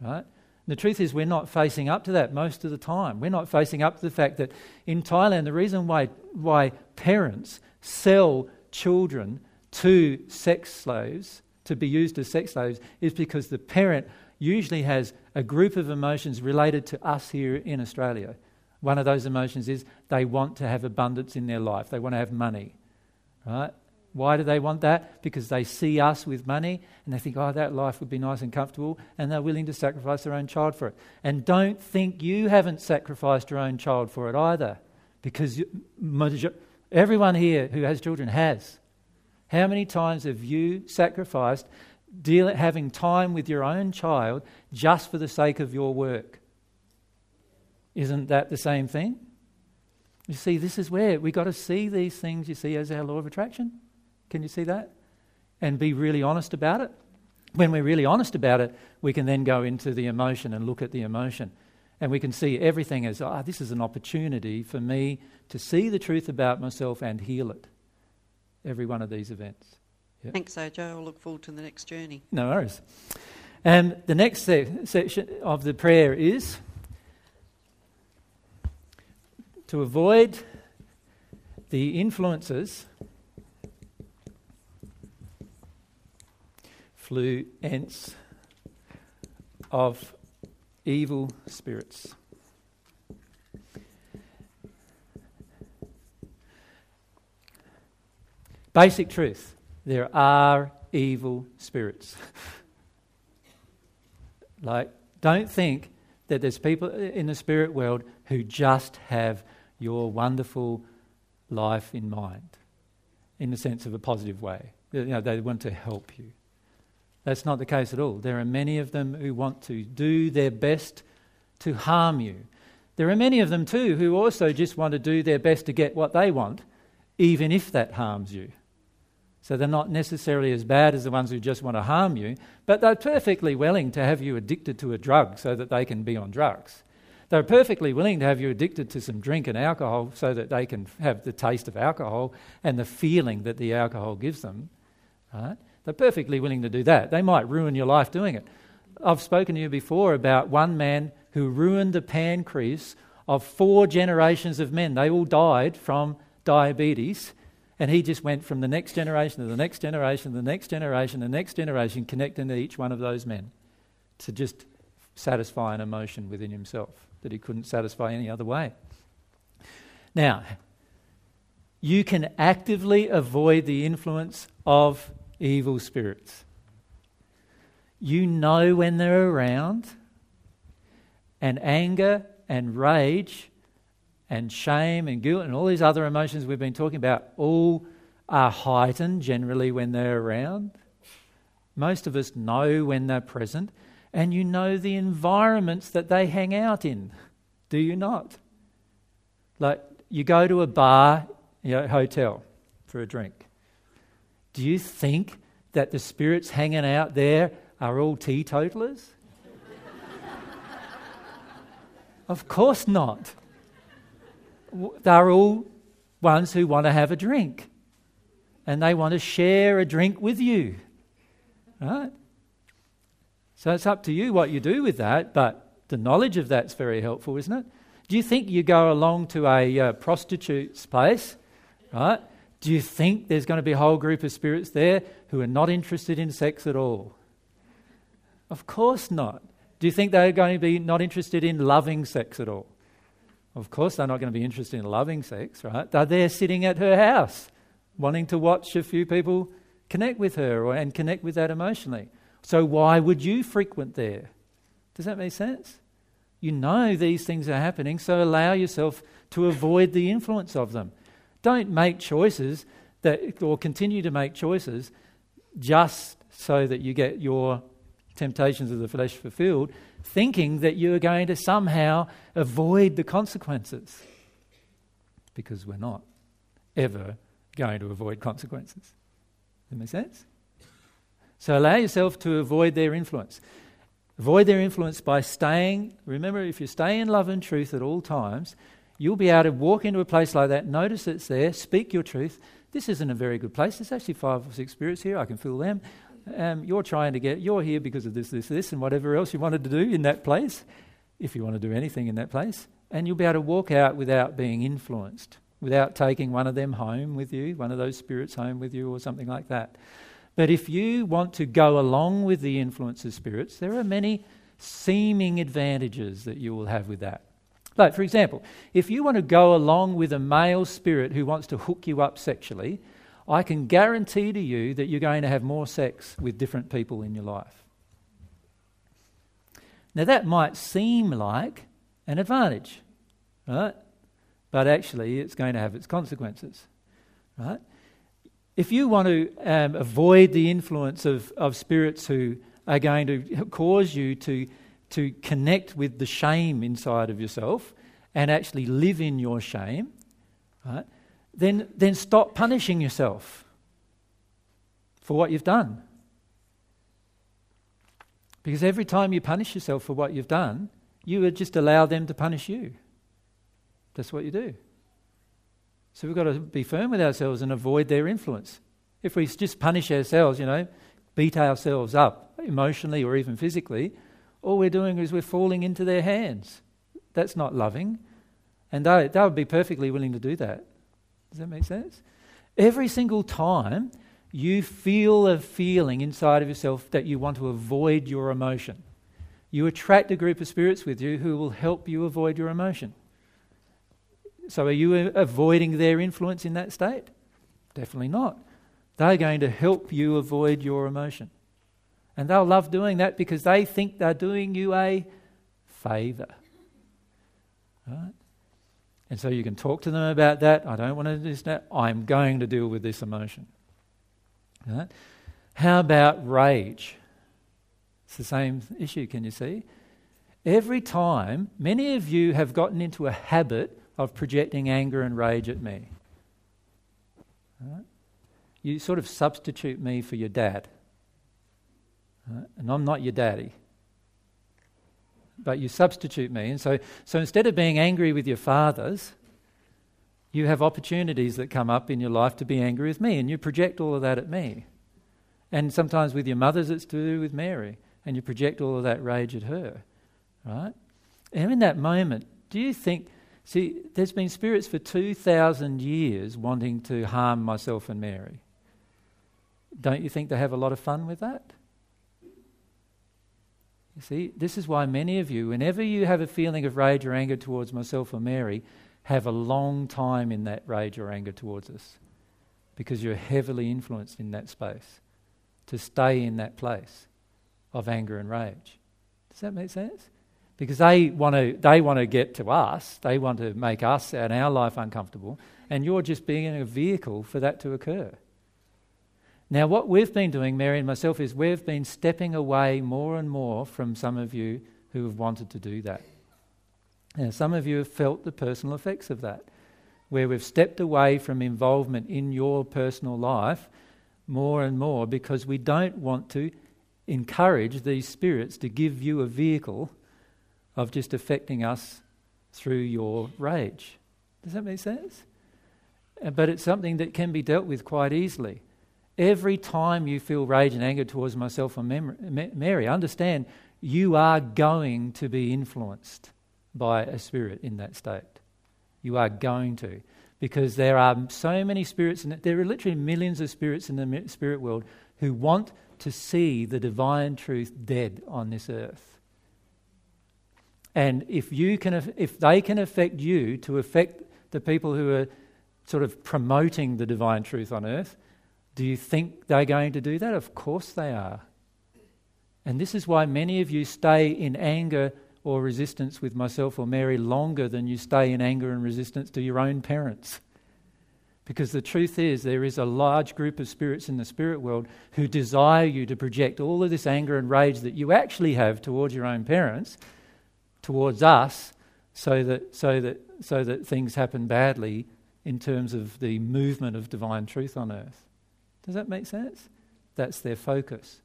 right? The truth is, we're not facing up to that most of the time. We're not facing up to the fact that in Thailand, the reason why, why parents sell children to sex slaves, to be used as sex slaves, is because the parent usually has a group of emotions related to us here in Australia. One of those emotions is they want to have abundance in their life, they want to have money. Right? Why do they want that? Because they see us with money and they think, oh, that life would be nice and comfortable, and they're willing to sacrifice their own child for it. And don't think you haven't sacrificed your own child for it either, because everyone here who has children has. How many times have you sacrificed having time with your own child just for the sake of your work? Isn't that the same thing? You see, this is where we've got to see these things, you see, as our law of attraction. Can you see that? And be really honest about it. When we're really honest about it, we can then go into the emotion and look at the emotion. And we can see everything as, ah, oh, this is an opportunity for me to see the truth about myself and heal it. Every one of these events. Yep. Thanks, AJ. I'll look forward to the next journey. No worries. And the next se- section of the prayer is to avoid the influences influence of evil spirits. Basic truth there are evil spirits. like, don't think that there's people in the spirit world who just have your wonderful life in mind in the sense of a positive way. You know, they want to help you. That's not the case at all. There are many of them who want to do their best to harm you. There are many of them too who also just want to do their best to get what they want, even if that harms you. So they're not necessarily as bad as the ones who just want to harm you, but they're perfectly willing to have you addicted to a drug so that they can be on drugs. They're perfectly willing to have you addicted to some drink and alcohol so that they can have the taste of alcohol and the feeling that the alcohol gives them. Right? They're perfectly willing to do that. They might ruin your life doing it. I've spoken to you before about one man who ruined the pancreas of four generations of men. They all died from diabetes, and he just went from the next generation to the next generation, the next generation, to the next generation, connecting to each one of those men to just satisfy an emotion within himself that he couldn't satisfy any other way. Now, you can actively avoid the influence of evil spirits. You know when they're around, and anger and rage and shame and guilt and all these other emotions we've been talking about all are heightened generally when they're around. Most of us know when they're present, and you know the environments that they hang out in, do you not? Like you go to a bar, you know, hotel for a drink. Do you think that the spirits hanging out there are all teetotalers? of course not. They're all ones who want to have a drink and they want to share a drink with you. Right? So it's up to you what you do with that, but the knowledge of that's very helpful, isn't it? Do you think you go along to a uh, prostitute's place, right? Do you think there's going to be a whole group of spirits there who are not interested in sex at all? Of course not. Do you think they're going to be not interested in loving sex at all? Of course, they're not going to be interested in loving sex, right? They're there sitting at her house, wanting to watch a few people connect with her or, and connect with that emotionally. So, why would you frequent there? Does that make sense? You know these things are happening, so allow yourself to avoid the influence of them. Don't make choices that, or continue to make choices just so that you get your temptations of the flesh fulfilled, thinking that you're going to somehow avoid the consequences. Because we're not ever going to avoid consequences. Does that make sense? So allow yourself to avoid their influence. Avoid their influence by staying. Remember, if you stay in love and truth at all times, you'll be able to walk into a place like that, notice it's there, speak your truth. This isn't a very good place. There's actually five or six spirits here. I can feel them. Um, you're trying to get, you're here because of this, this, this, and whatever else you wanted to do in that place, if you want to do anything in that place. And you'll be able to walk out without being influenced, without taking one of them home with you, one of those spirits home with you, or something like that. But if you want to go along with the influence of spirits, there are many seeming advantages that you will have with that. Like, for example, if you want to go along with a male spirit who wants to hook you up sexually, I can guarantee to you that you're going to have more sex with different people in your life. Now, that might seem like an advantage, right? But actually, it's going to have its consequences, right? If you want to um, avoid the influence of, of spirits who are going to cause you to, to connect with the shame inside of yourself and actually live in your shame, right, then, then stop punishing yourself for what you've done. Because every time you punish yourself for what you've done, you would just allow them to punish you. That's what you do. So we've got to be firm with ourselves and avoid their influence. If we just punish ourselves, you know, beat ourselves up emotionally or even physically, all we're doing is we're falling into their hands. That's not loving. And they, they would be perfectly willing to do that. Does that make sense? Every single time you feel a feeling inside of yourself that you want to avoid your emotion, you attract a group of spirits with you who will help you avoid your emotion. So, are you avoiding their influence in that state? Definitely not. They're going to help you avoid your emotion. And they'll love doing that because they think they're doing you a favour. Right? And so you can talk to them about that. I don't want to do that. I'm going to deal with this emotion. Right? How about rage? It's the same issue, can you see? Every time, many of you have gotten into a habit of projecting anger and rage at me. Right? You sort of substitute me for your dad. Right? And I'm not your daddy. But you substitute me. And so, so instead of being angry with your fathers, you have opportunities that come up in your life to be angry with me, and you project all of that at me. And sometimes with your mothers, it's to do with Mary, and you project all of that rage at her. Right? And in that moment, do you think, see, there's been spirits for 2,000 years wanting to harm myself and Mary. Don't you think they have a lot of fun with that? You see, this is why many of you, whenever you have a feeling of rage or anger towards myself or Mary, have a long time in that rage or anger towards us because you're heavily influenced in that space to stay in that place of anger and rage. Does that make sense? Because they want to they want to get to us, they want to make us and our life uncomfortable, and you're just being a vehicle for that to occur. Now, what we've been doing, Mary and myself, is we've been stepping away more and more from some of you who have wanted to do that. Now, some of you have felt the personal effects of that, where we've stepped away from involvement in your personal life more and more because we don't want to encourage these spirits to give you a vehicle of just affecting us through your rage. Does that make sense? Uh, but it's something that can be dealt with quite easily. Every time you feel rage and anger towards myself or Mary, understand you are going to be influenced by a spirit in that state. You are going to. Because there are so many spirits, and there are literally millions of spirits in the spirit world who want to see the divine truth dead on this earth. And if, you can, if they can affect you to affect the people who are sort of promoting the divine truth on earth, do you think they're going to do that? Of course they are. And this is why many of you stay in anger or resistance with myself or Mary longer than you stay in anger and resistance to your own parents. Because the truth is, there is a large group of spirits in the spirit world who desire you to project all of this anger and rage that you actually have towards your own parents, towards us, so that, so that, so that things happen badly in terms of the movement of divine truth on earth. Does that make sense? That's their focus.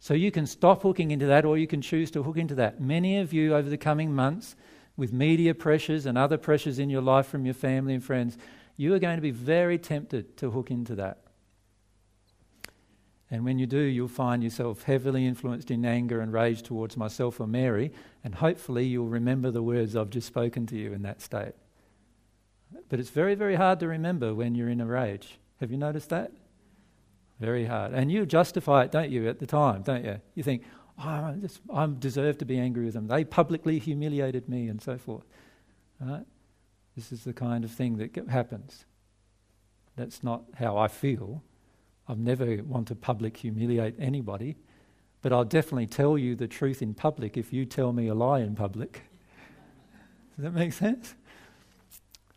So you can stop hooking into that or you can choose to hook into that. Many of you over the coming months, with media pressures and other pressures in your life from your family and friends, you are going to be very tempted to hook into that. And when you do, you'll find yourself heavily influenced in anger and rage towards myself or Mary, and hopefully you'll remember the words I've just spoken to you in that state. But it's very, very hard to remember when you're in a rage. Have you noticed that? Very hard. And you justify it, don't you, at the time, don't you? You think, oh, I, deserve to be angry with them. They publicly humiliated me and so forth. Right? This is the kind of thing that happens. That's not how I feel. I've never want to public humiliate anybody, but I'll definitely tell you the truth in public if you tell me a lie in public. Does that make sense?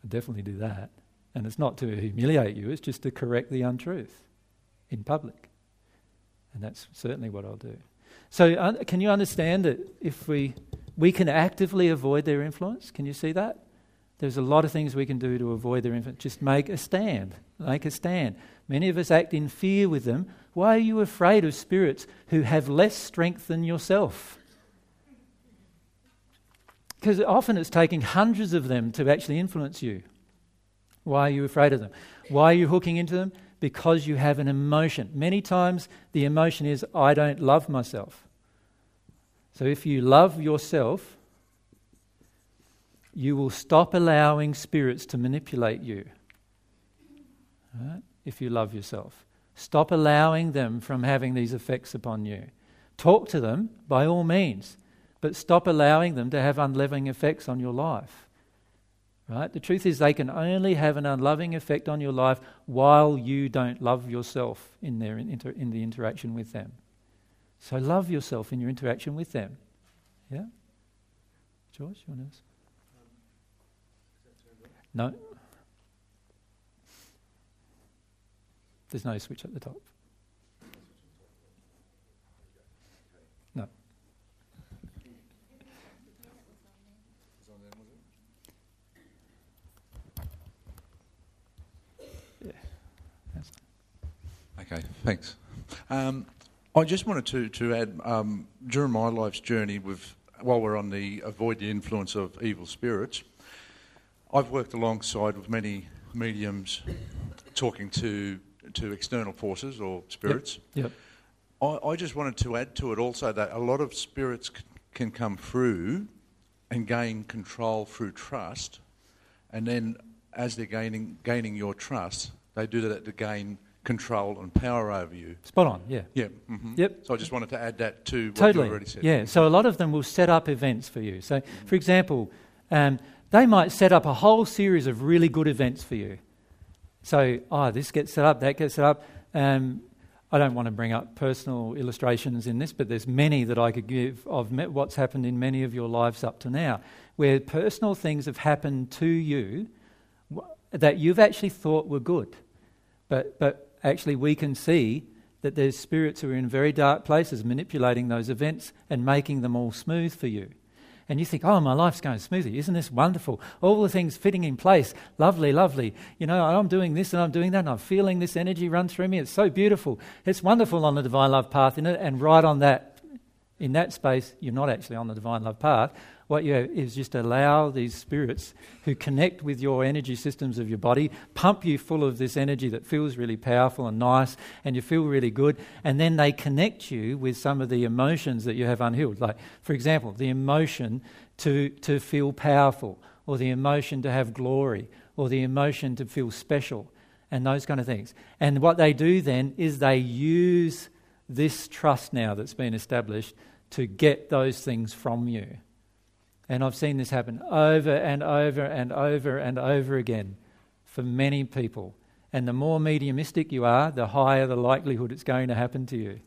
I definitely do that. And it's not to humiliate you, it's just to correct the untruth in public. And that's certainly what I'll do. So, uh, can you understand that if we, we can actively avoid their influence? Can you see that? There's a lot of things we can do to avoid their influence. Just make a stand. Make a stand. Many of us act in fear with them. Why are you afraid of spirits who have less strength than yourself? Because often it's taking hundreds of them to actually influence you. Why are you afraid of them? Why are you hooking into them? Because you have an emotion. Many times the emotion is, I don't love myself. So if you love yourself, you will stop allowing spirits to manipulate you. Right? If you love yourself, stop allowing them from having these effects upon you. Talk to them by all means, but stop allowing them to have unloving effects on your life. Right? The truth is, they can only have an unloving effect on your life while you don't love yourself in, their inter- in the interaction with them. So love yourself in your interaction with them. Yeah? George, you want to no. There's no switch at the top. No. Yeah. Okay, thanks. Um, I just wanted to, to add, um, during my life's journey with, while we're on the avoid the influence of evil spirits, I've worked alongside with many mediums talking to to external forces or spirits. Yep. yep. I, I, just wanted to add to it also that a lot of spirits c- can come through and gain control through trust, and then as they're gaining gaining your trust, they do that to gain control and power over you. Spot on, yeah. Yeah. Mm-hmm. Yep. So I just wanted to add that to what totally. you already said. Yeah. So a lot of them will set up events for you. So, for example, um, they might set up a whole series of really good events for you. So, oh, this gets set up, that gets set up. Um, I don't want to bring up personal illustrations in this, but there's many that I could give of what's happened in many of your lives up to now, where personal things have happened to you that you've actually thought were good. But, but actually, we can see that there's spirits who are in very dark places manipulating those events and making them all smooth for you and you think, oh, my life's going smoothly. Isn't this wonderful? All the things fitting in place. Lovely, lovely. You know, I'm doing this and I'm doing that and I'm feeling this energy run through me. It's so beautiful. It's wonderful on the divine love path? And right on that, in that space, you're not actually on the divine love path what you have is just allow these spirits who connect with your energy systems of your body, pump you full of this energy that feels really powerful and nice, and you feel really good, and then they connect you with some of the emotions that you have unhealed. Like, for example, the emotion to, to feel powerful, or the emotion to have glory, or the emotion to feel special, and those kind of things. And what they do then is they use this trust now that's been established to get those things from you. And I've seen this happen over and over and over and over again for many people. And the more mediumistic you are, the higher the likelihood it's going to happen to you.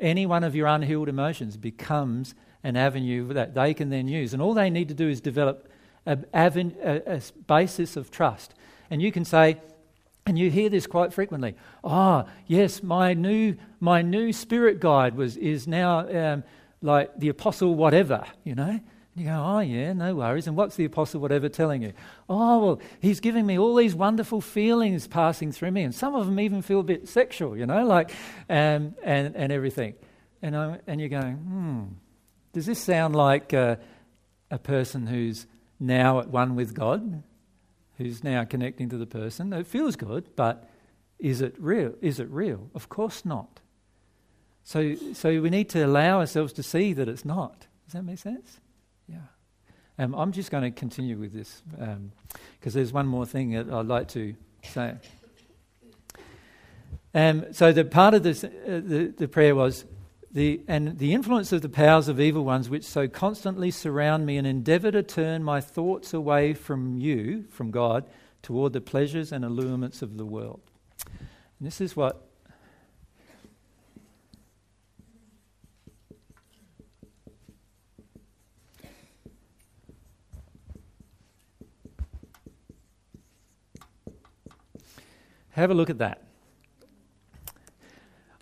Any one of your unhealed emotions becomes an avenue that they can then use. And all they need to do is develop a, a, basis of trust. And you can say, and you hear this quite frequently. Ah, oh, yes, my new my new spirit guide was is now um, like the apostle whatever, you know. You go, oh, yeah, no worries. And what's the apostle whatever telling you? Oh, well, he's giving me all these wonderful feelings passing through me. And some of them even feel a bit sexual, you know, like, um, and, and everything. And, I, and you're going, hmm, does this sound like uh, a person who's now at one with God, who's now connecting to the person? It feels good, but is it real? Is it real? Of course not. So, so we need to allow ourselves to see that it's not. Does that make sense? Um, I'm just going to continue with this because um, there's one more thing that I'd like to say. Um, so the part of this, uh, the, the prayer was, the, and the influence of the powers of evil ones which so constantly surround me and endeavour to turn my thoughts away from you, from God, toward the pleasures and allurements of the world. And this is what Have a look at that.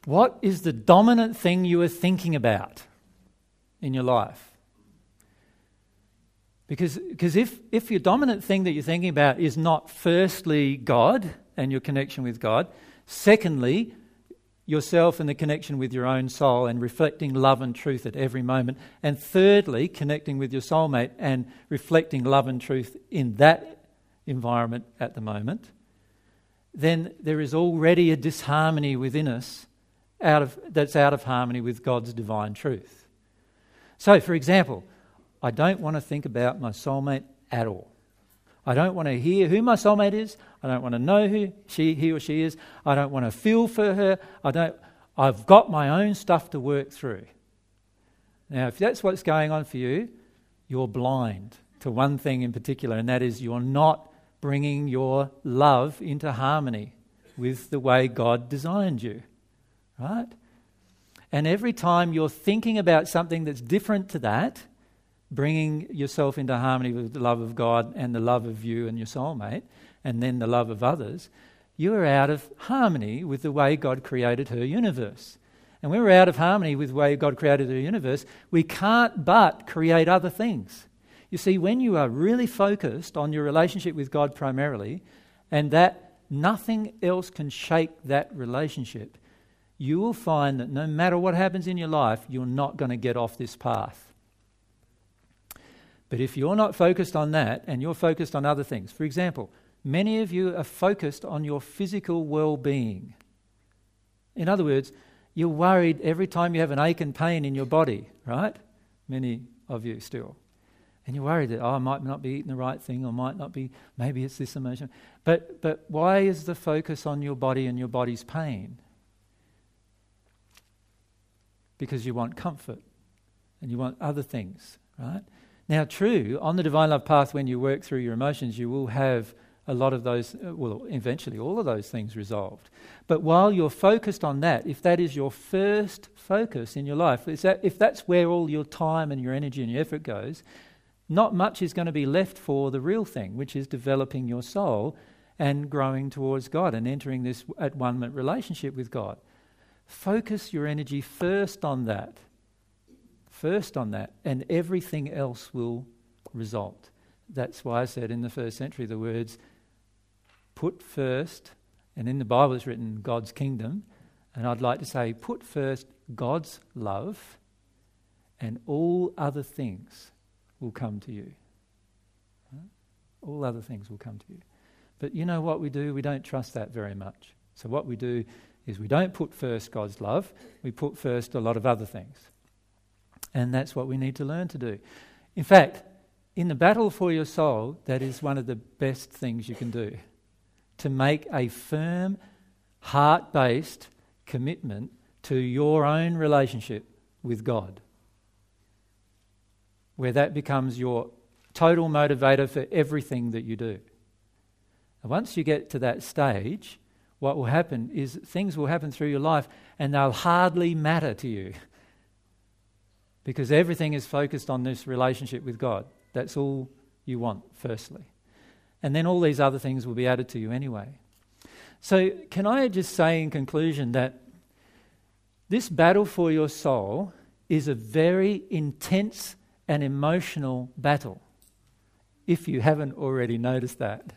What is the dominant thing you are thinking about in your life? Because, because if, if your dominant thing that you're thinking about is not firstly God and your connection with God, secondly, yourself and the connection with your own soul and reflecting love and truth at every moment, and thirdly, connecting with your soulmate and reflecting love and truth in that environment at the moment, then there is already a disharmony within us out of, that's out of harmony with God's divine truth. So, for example, I don't want to think about my soulmate at all. I don't want to hear who my soulmate is. I don't want to know who she, he or she is. I don't want to feel for her. I don't, I've got my own stuff to work through. Now, if that's what's going on for you, you're blind to one thing in particular, and that is you're not bringing your love into harmony with the way God designed you. Right? And every time you're thinking about something that's different to that, bringing yourself into harmony with the love of God and the love of you and your soulmate, and then the love of others, you are out of harmony with the way God created her universe. And when we're out of harmony with the way God created her universe, we can't but create other things. You see, when you are really focused on your relationship with God primarily, and that nothing else can shake that relationship, you will find that no matter what happens in your life, you're not going to get off this path. But if you're not focused on that and you're focused on other things, for example, many of you are focused on your physical well being. In other words, you're worried every time you have an ache and pain in your body, right? Many of you still and you're worried that, oh, I might not be eating the right thing or might not be, maybe it's this emotion. But, but why is the focus on your body and your body's pain? Because you want comfort and you want other things, right? Now, true, on the divine love path, when you work through your emotions, you will have a lot of those, uh, well, eventually all of those things resolved. But while you're focused on that, if that is your first focus in your life, that, if that's where all your time and your energy and your effort goes, not much is going to be left for the real thing, which is developing your soul and growing towards God and entering this at one relationship with God. Focus your energy first on that. First on that, and everything else will result. That's why I said in the first century the words put first, and in the Bible it's written God's kingdom, and I'd like to say put first God's love and all other things will come to you. All other things will come to you. But you know what we do? We don't trust that very much. So, what we do is we don't put first God's love, we put first a lot of other things. And that's what we need to learn to do. In fact, in the battle for your soul, that is one of the best things you can do. To make a firm, heart based commitment to your own relationship with God. Where that becomes your total motivator for everything that you do. And once you get to that stage, what will happen is things will happen through your life and they'll hardly matter to you because everything is focused on this relationship with God. That's all you want, firstly. And then all these other things will be added to you anyway. So, can I just say in conclusion that this battle for your soul is a very intense and emotional battle, if you haven't already noticed that.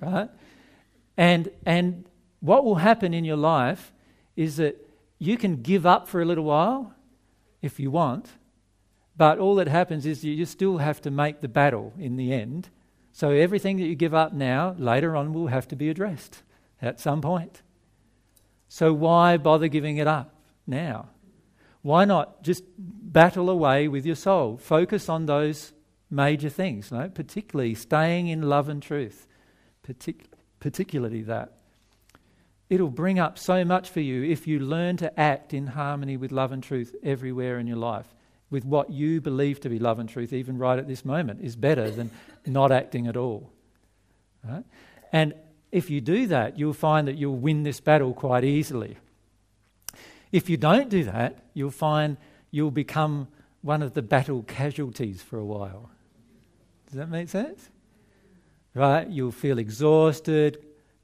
Right? And, and what will happen in your life is that you can give up for a little while if you want, but all that happens is you still have to make the battle in the end. So everything that you give up now, later on, will have to be addressed at some point. So why bother giving it up now? Why not just battle away with your soul? Focus on those major things, no? particularly staying in love and truth, Partic- particularly that. It'll bring up so much for you if you learn to act in harmony with love and truth everywhere in your life, with what you believe to be love and truth, even right at this moment, is better than not acting at all. Right? And if you do that, you'll find that you'll win this battle quite easily. If you don't do that, you'll find you'll become one of the battle casualties for a while. Does that make sense? Right? You'll feel exhausted,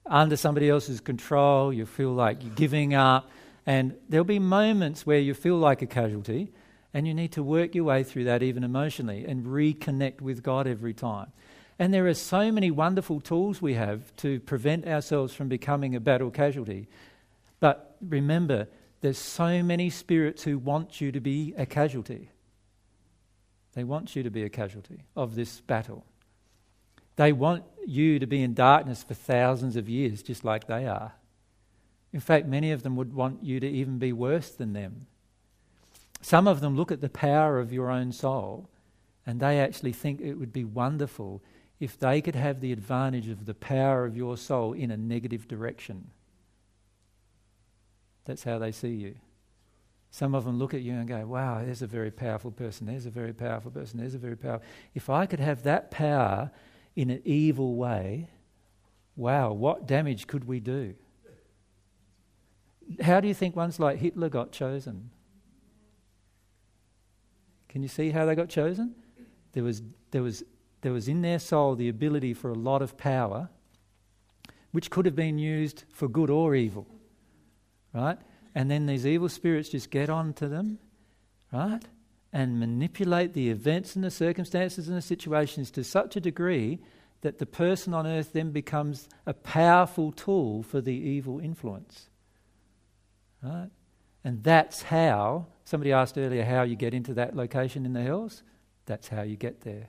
under somebody else's control, you'll feel like you're giving up, and there'll be moments where you feel like a casualty, and you need to work your way through that even emotionally and reconnect with God every time. And there are so many wonderful tools we have to prevent ourselves from becoming a battle casualty. But remember, there's so many spirits who want you to be a casualty. They want you to be a casualty of this battle. They want you to be in darkness for thousands of years, just like they are. In fact, many of them would want you to even be worse than them. Some of them look at the power of your own soul and they actually think it would be wonderful if they could have the advantage of the power of your soul in a negative direction. That's how they see you. Some of them look at you and go, wow, there's a very powerful person, there's a very powerful person, there's a very powerful. If I could have that power in an evil way, wow, what damage could we do? How do you think ones like Hitler got chosen? Can you see how they got chosen? There was, there was there was in their soul the ability for a lot of power, which could have been used for good or evil, right? And then these evil spirits just get onto them, right? And manipulate the events and the circumstances and the situations to such a degree that the person on earth then becomes a powerful tool for the evil influence. Right? And that's how, somebody asked earlier how you get into that location in the hills. That's how you get there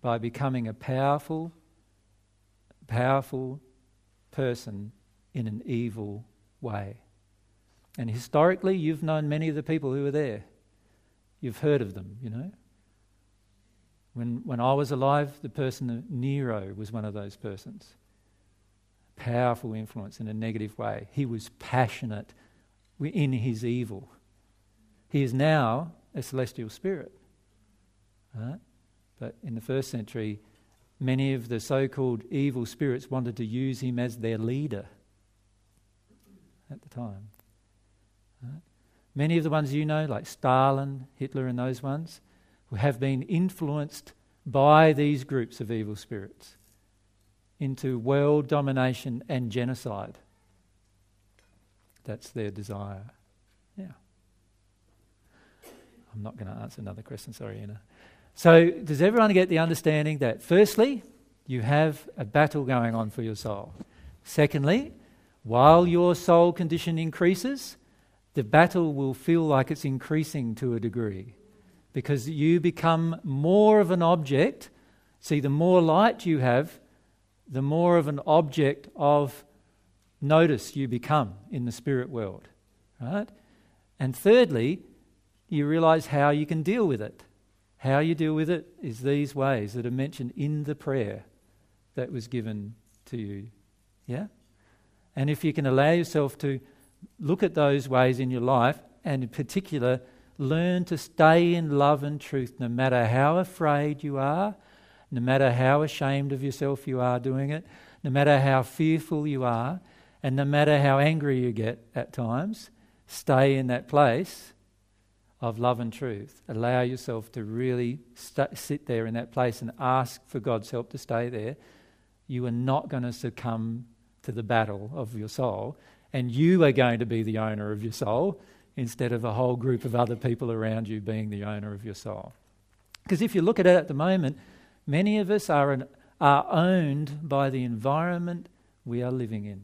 by becoming a powerful, powerful person in an evil way. And historically, you've known many of the people who were there. You've heard of them, you know. When, when I was alive, the person, Nero, was one of those persons. Powerful influence in a negative way. He was passionate in his evil. He is now a celestial spirit. Right? But in the first century, many of the so called evil spirits wanted to use him as their leader at the time. Right? Many of the ones you know, like Stalin, Hitler, and those ones, have been influenced by these groups of evil spirits into world domination and genocide. That's their desire. Yeah. I'm not going to answer another question, sorry, Anna. So, does everyone get the understanding that, firstly, you have a battle going on for your soul? Secondly, while your soul condition increases, the battle will feel like it's increasing to a degree because you become more of an object. See, the more light you have, the more of an object of notice you become in the spirit world. Right? And thirdly, you realize how you can deal with it. How you deal with it is these ways that are mentioned in the prayer that was given to you. Yeah? And if you can allow yourself to look at those ways in your life, and in particular, learn to stay in love and truth no matter how afraid you are, no matter how ashamed of yourself you are doing it, no matter how fearful you are, and no matter how angry you get at times, stay in that place of love and truth. Allow yourself to really st- sit there in that place and ask for God's help to stay there. You are not going to succumb to the battle of your soul, and you are going to be the owner of your soul instead of a whole group of other people around you being the owner of your soul. Because if you look at it at the moment, many of us are, an, are owned by the environment we are living in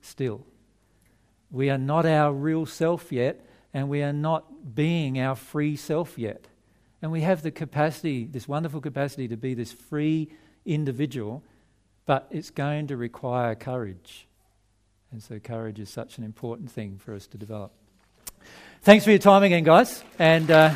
still. We are not our real self yet and we are not being our free self yet. And we have the capacity, this wonderful capacity, to be this free individual, but it's going to require courage. And so, courage is such an important thing for us to develop. Thanks for your time again, guys. And. Uh,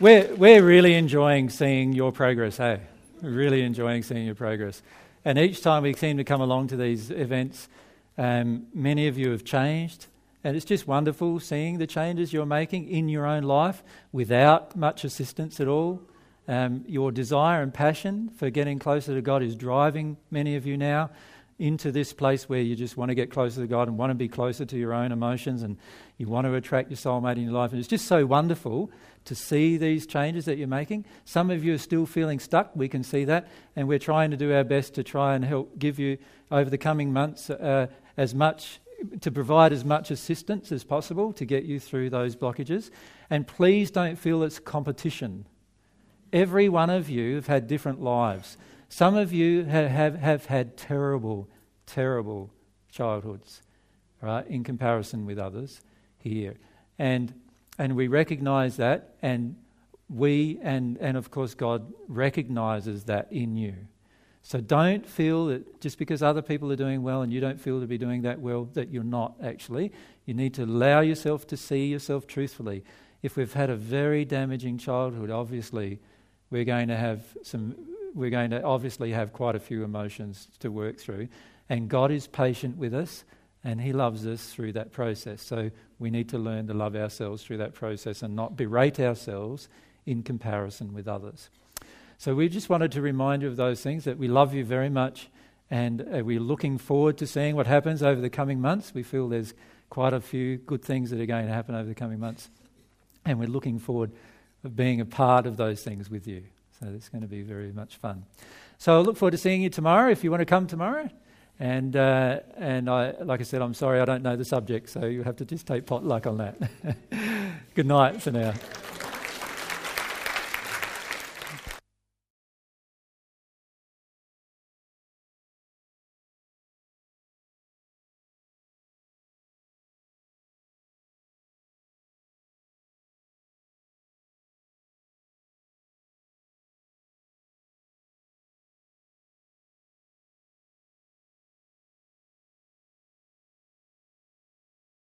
we're, we're really enjoying seeing your progress, hey? Really enjoying seeing your progress. And each time we seem to come along to these events, um, many of you have changed. And it's just wonderful seeing the changes you're making in your own life without much assistance at all. Um, your desire and passion for getting closer to God is driving many of you now into this place where you just want to get closer to God and want to be closer to your own emotions and you want to attract your soulmate in your life. And it's just so wonderful to see these changes that you're making. Some of you are still feeling stuck, we can see that, and we're trying to do our best to try and help give you over the coming months uh, as much. To provide as much assistance as possible to get you through those blockages. And please don't feel it's competition. Every one of you have had different lives. Some of you have, have, have had terrible, terrible childhoods, right, in comparison with others here. And, and we recognize that, and we, and, and of course, God recognizes that in you. So don't feel that just because other people are doing well and you don't feel to be doing that well, that you're not actually. You need to allow yourself to see yourself truthfully. If we've had a very damaging childhood, obviously, we're going to have some we're going to obviously have quite a few emotions to work through. And God is patient with us and He loves us through that process. So we need to learn to love ourselves through that process and not berate ourselves in comparison with others. So we just wanted to remind you of those things that we love you very much and uh, we're looking forward to seeing what happens over the coming months. We feel there's quite a few good things that are going to happen over the coming months. And we're looking forward of being a part of those things with you. So it's going to be very much fun. So I look forward to seeing you tomorrow if you want to come tomorrow. And, uh, and I, like I said, I'm sorry I don't know the subject, so you'll have to just take potluck on that. Good night for now.